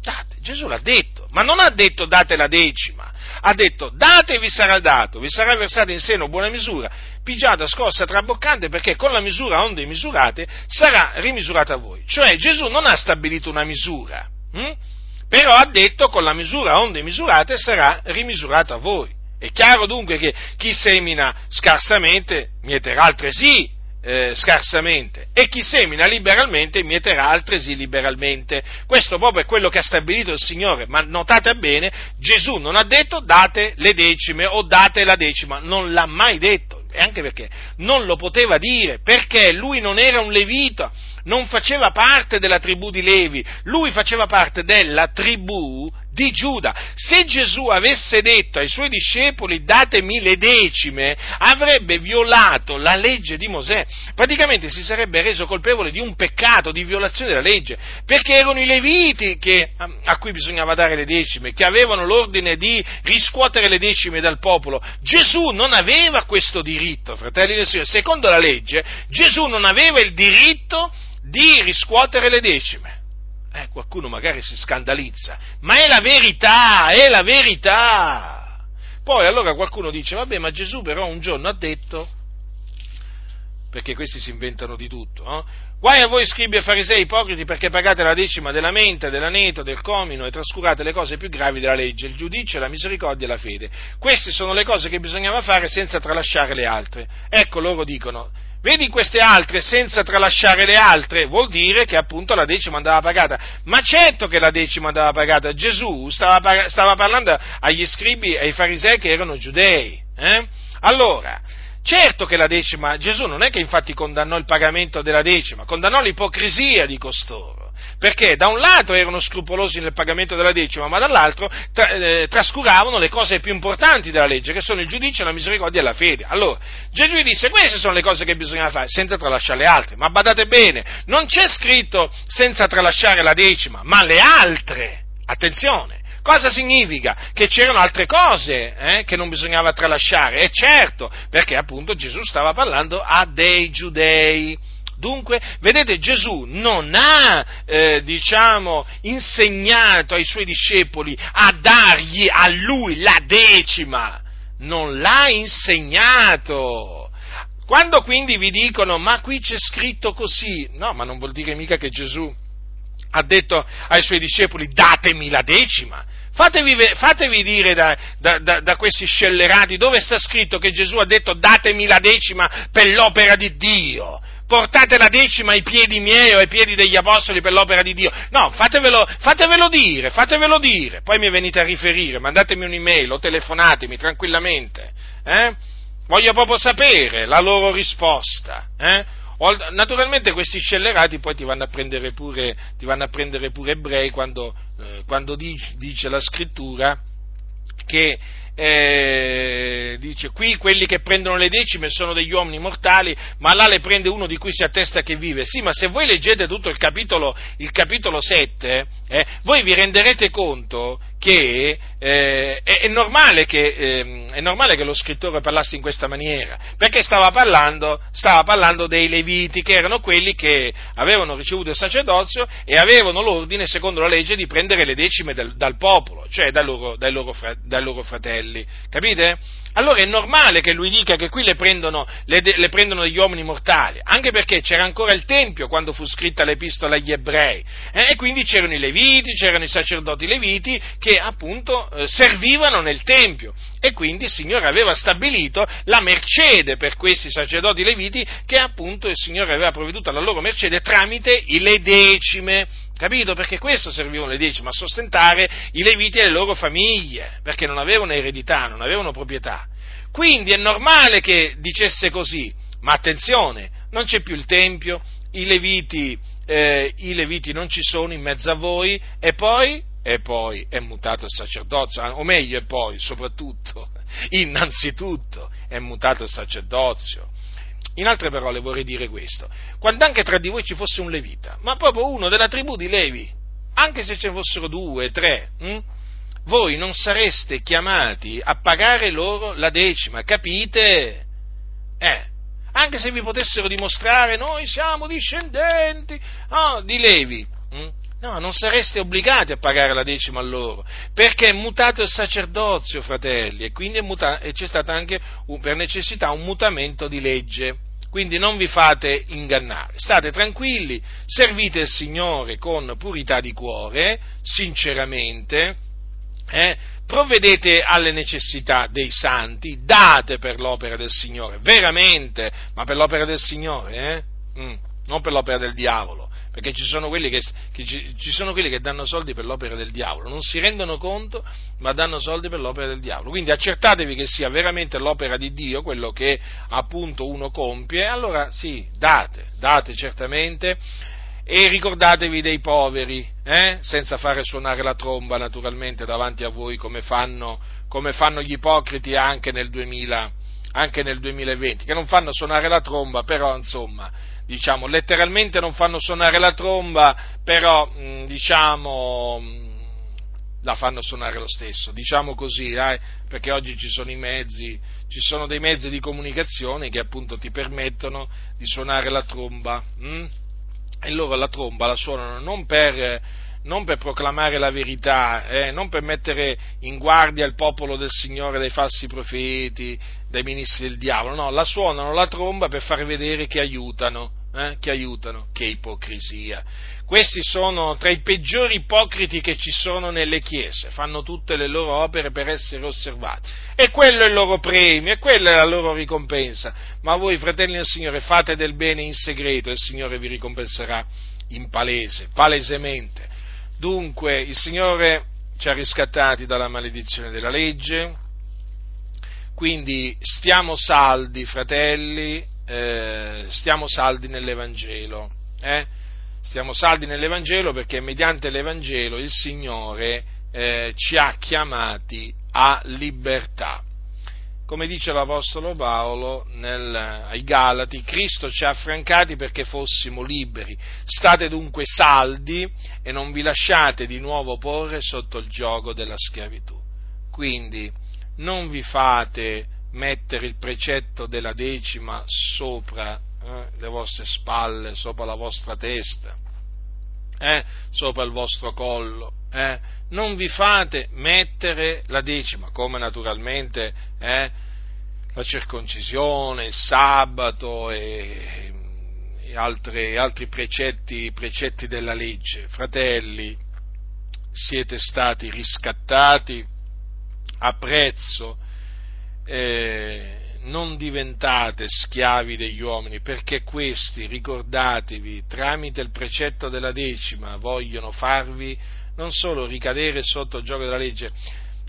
date, Gesù l'ha detto ma non ha detto date la decima, ha detto date e vi sarà dato, vi sarà versato in seno buona misura, pigiata, scossa, traboccante, perché con la misura onde misurate sarà rimisurata a voi. Cioè Gesù non ha stabilito una misura, hm? però ha detto con la misura onde misurate sarà rimisurata a voi. È chiaro dunque che chi semina scarsamente mieterà altresì eh, scarsamente. E chi semina liberalmente mieterà altresì liberalmente. Questo proprio è quello che ha stabilito il Signore, ma notate bene, Gesù non ha detto date le decime o date la decima, non l'ha mai detto, e anche perché? Non lo poteva dire, perché lui non era un levita, non faceva parte della tribù di Levi, lui faceva parte della tribù di Giuda. Se Gesù avesse detto ai suoi discepoli datemi le decime, avrebbe violato la legge di Mosè. Praticamente si sarebbe reso colpevole di un peccato, di violazione della legge, perché erano i leviti che, a cui bisognava dare le decime, che avevano l'ordine di riscuotere le decime dal popolo. Gesù non aveva questo diritto, fratelli del Signore. Secondo la legge, Gesù non aveva il diritto di riscuotere le decime. Eh, qualcuno magari si scandalizza, ma è la verità, è la verità. Poi allora qualcuno dice, vabbè, ma Gesù però un giorno ha detto, perché questi si inventano di tutto, no? Guai a voi scribi e farisei ipocriti perché pagate la decima della menta, dell'aneto, del comino e trascurate le cose più gravi della legge, il giudizio, la misericordia e la fede. Queste sono le cose che bisognava fare senza tralasciare le altre. Ecco, loro dicono, Vedi queste altre senza tralasciare le altre, vuol dire che appunto la decima andava pagata. Ma certo che la decima andava pagata. Gesù stava, stava parlando agli scribi e ai farisei che erano giudei. Eh? Allora, certo che la decima, Gesù non è che infatti condannò il pagamento della decima, condannò l'ipocrisia di costoro perché da un lato erano scrupolosi nel pagamento della decima, ma dall'altro tra, eh, trascuravano le cose più importanti della legge, che sono il giudizio, la misericordia e la fede. Allora, Gesù gli disse, queste sono le cose che bisogna fare, senza tralasciare le altre, ma badate bene, non c'è scritto senza tralasciare la decima, ma le altre, attenzione, Cosa significa? Che c'erano altre cose eh, che non bisognava tralasciare, e certo, perché appunto Gesù stava parlando a dei giudei. Dunque, vedete, Gesù non ha, eh, diciamo, insegnato ai suoi discepoli a dargli a lui la decima, non l'ha insegnato. Quando quindi vi dicono, ma qui c'è scritto così, no, ma non vuol dire mica che Gesù ha detto ai suoi discepoli datemi la decima. Fatevi, fatevi dire da, da, da, da, questi scellerati dove sta scritto che Gesù ha detto datemi la decima per l'opera di Dio portate la decima ai piedi miei o ai piedi degli apostoli per l'opera di Dio. No, fatevelo, fatevelo dire, fatevelo dire, poi mi venite a riferire, mandatemi un'email o telefonatemi tranquillamente. Eh? Voglio proprio sapere la loro risposta. Eh? Naturalmente questi scellerati poi ti vanno a prendere pure, a prendere pure ebrei quando, eh, quando dice, dice la scrittura che eh, dice qui quelli che prendono le decime sono degli uomini mortali, ma là le prende uno di cui si attesta che vive. Sì, ma se voi leggete tutto il capitolo, il capitolo 7, eh, voi vi renderete conto che eh, è, è, normale che, eh, è, normale che, lo scrittore parlasse in questa maniera, perché stava parlando, stava parlando, dei Leviti, che erano quelli che avevano ricevuto il sacerdozio e avevano l'ordine, secondo la legge, di prendere le decime del, dal popolo, cioè dai loro, dai, loro, dai loro, fratelli. Capite? Allora è normale che lui dica che qui le prendono, le, le prendono degli uomini mortali, anche perché c'era ancora il Tempio quando fu scritta l'epistola agli ebrei, eh, e quindi c'erano i Leviti, c'erano i sacerdoti Leviti, che appunto eh, servivano nel Tempio e quindi il Signore aveva stabilito la mercede per questi sacerdoti leviti che appunto il Signore aveva provveduto alla loro mercede tramite le decime. Capito? Perché questo servivano le decime, a sostentare i leviti e le loro famiglie, perché non avevano eredità, non avevano proprietà. Quindi è normale che dicesse così, ma attenzione, non c'è più il Tempio, i leviti, eh, i leviti non ci sono in mezzo a voi e poi e poi è mutato il sacerdozio, o meglio, e poi, soprattutto, innanzitutto, è mutato il sacerdozio. In altre parole vorrei dire questo, quando anche tra di voi ci fosse un levita, ma proprio uno della tribù di Levi, anche se ce ne fossero due, tre, hm, voi non sareste chiamati a pagare loro la decima, capite? Eh, anche se vi potessero dimostrare noi siamo discendenti oh, di Levi, hm, No, non sareste obbligati a pagare la decima a loro, perché è mutato il sacerdozio, fratelli, e quindi muta- e c'è stato anche per necessità un mutamento di legge. Quindi non vi fate ingannare, state tranquilli, servite il Signore con purità di cuore, sinceramente, eh, provvedete alle necessità dei santi, date per l'opera del Signore, veramente, ma per l'opera del Signore, eh? mm, non per l'opera del diavolo, perché ci sono, che, che, ci sono, quelli che, danno soldi per l'opera del diavolo, non si rendono conto, ma danno soldi per l'opera del diavolo. Quindi accertatevi che sia veramente l'opera di Dio quello che appunto uno compie, allora sì, date, date certamente e ricordatevi dei poveri, eh? senza fare suonare la tromba naturalmente davanti a voi come fanno, come fanno gli ipocriti anche nel, 2000, anche nel 2020, che non fanno suonare la tromba, però insomma, diciamo, letteralmente non fanno suonare la tromba, però mm, diciamo, mm, la fanno suonare lo stesso, diciamo così, eh? perché oggi ci sono i mezzi, ci sono dei mezzi di comunicazione che appunto ti permettono di suonare la tromba. Hm? e loro la tromba la suonano non per, non per proclamare la verità, eh, non per mettere in guardia il popolo del Signore dai falsi profeti, dai ministri del diavolo, no, la suonano la tromba per far vedere che aiutano, eh, che aiutano, che ipocrisia. Questi sono tra i peggiori ipocriti che ci sono nelle chiese, fanno tutte le loro opere per essere osservati. E quello è il loro premio, e quella è la loro ricompensa. Ma voi, fratelli del Signore, fate del bene in segreto e il Signore vi ricompenserà in palese, palesemente. Dunque, il Signore ci ha riscattati dalla maledizione della legge, quindi stiamo saldi, fratelli, eh, stiamo saldi nell'Evangelo. Eh? stiamo saldi nell'Evangelo perché mediante l'Evangelo il Signore eh, ci ha chiamati a libertà. Come dice l'Apostolo Paolo nel, ai Galati, Cristo ci ha affrancati perché fossimo liberi. State dunque saldi e non vi lasciate di nuovo porre sotto il gioco della schiavitù. Quindi non vi fate mettere il precetto della decima sopra eh, le vostre spalle, sopra la vostra testa, eh, sopra il vostro collo. Eh. Non vi fate mettere la decima, come naturalmente eh, la circoncisione, il sabato e, e altri, altri precetti, precetti della legge. Fratelli, siete stati riscattati a prezzo. Eh, non diventate schiavi degli uomini, perché questi, ricordatevi, tramite il precetto della decima, vogliono farvi non solo ricadere sotto il gioco della legge,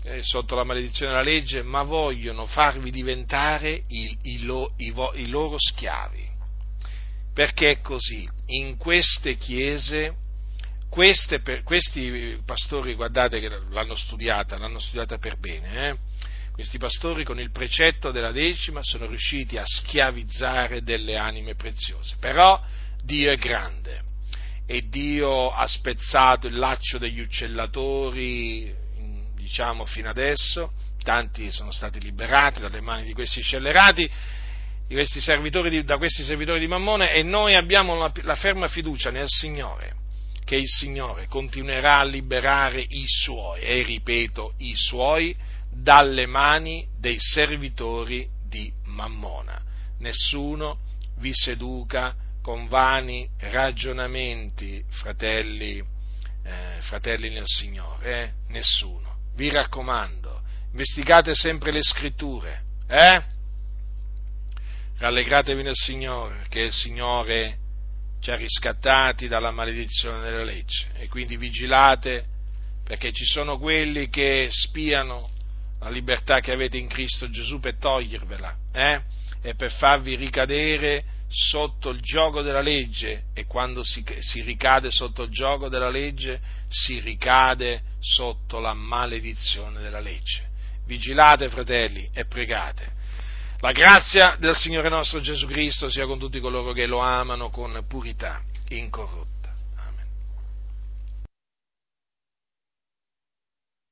eh, sotto la maledizione della legge, ma vogliono farvi diventare i, i, lo, i, i loro schiavi. Perché è così, in queste chiese, queste, questi pastori, guardate che l'hanno studiata, l'hanno studiata per bene, eh? Questi pastori con il precetto della decima sono riusciti a schiavizzare delle anime preziose. Però Dio è grande e Dio ha spezzato il laccio degli uccellatori, diciamo, fino adesso. Tanti sono stati liberati dalle mani di questi scellerati, di questi di, da questi servitori di Mammone e noi abbiamo la, la ferma fiducia nel Signore che il Signore continuerà a liberare i suoi, e ripeto, i suoi, dalle mani dei servitori di Mammona. Nessuno vi seduca con vani ragionamenti, fratelli, eh, fratelli nel Signore, eh? nessuno. Vi raccomando, investigate sempre le scritture, eh? Rallegratevi nel Signore, che il Signore ci ha riscattati dalla maledizione della legge e quindi vigilate perché ci sono quelli che spiano la libertà che avete in Cristo Gesù per togliervela eh? e per farvi ricadere sotto il gioco della legge e quando si, si, ricade sotto il gioco della legge si ricade sotto la maledizione della legge. Vigilate fratelli e pregate. La grazia del Signore nostro Gesù Cristo sia con tutti coloro che lo amano con purità incorrotta.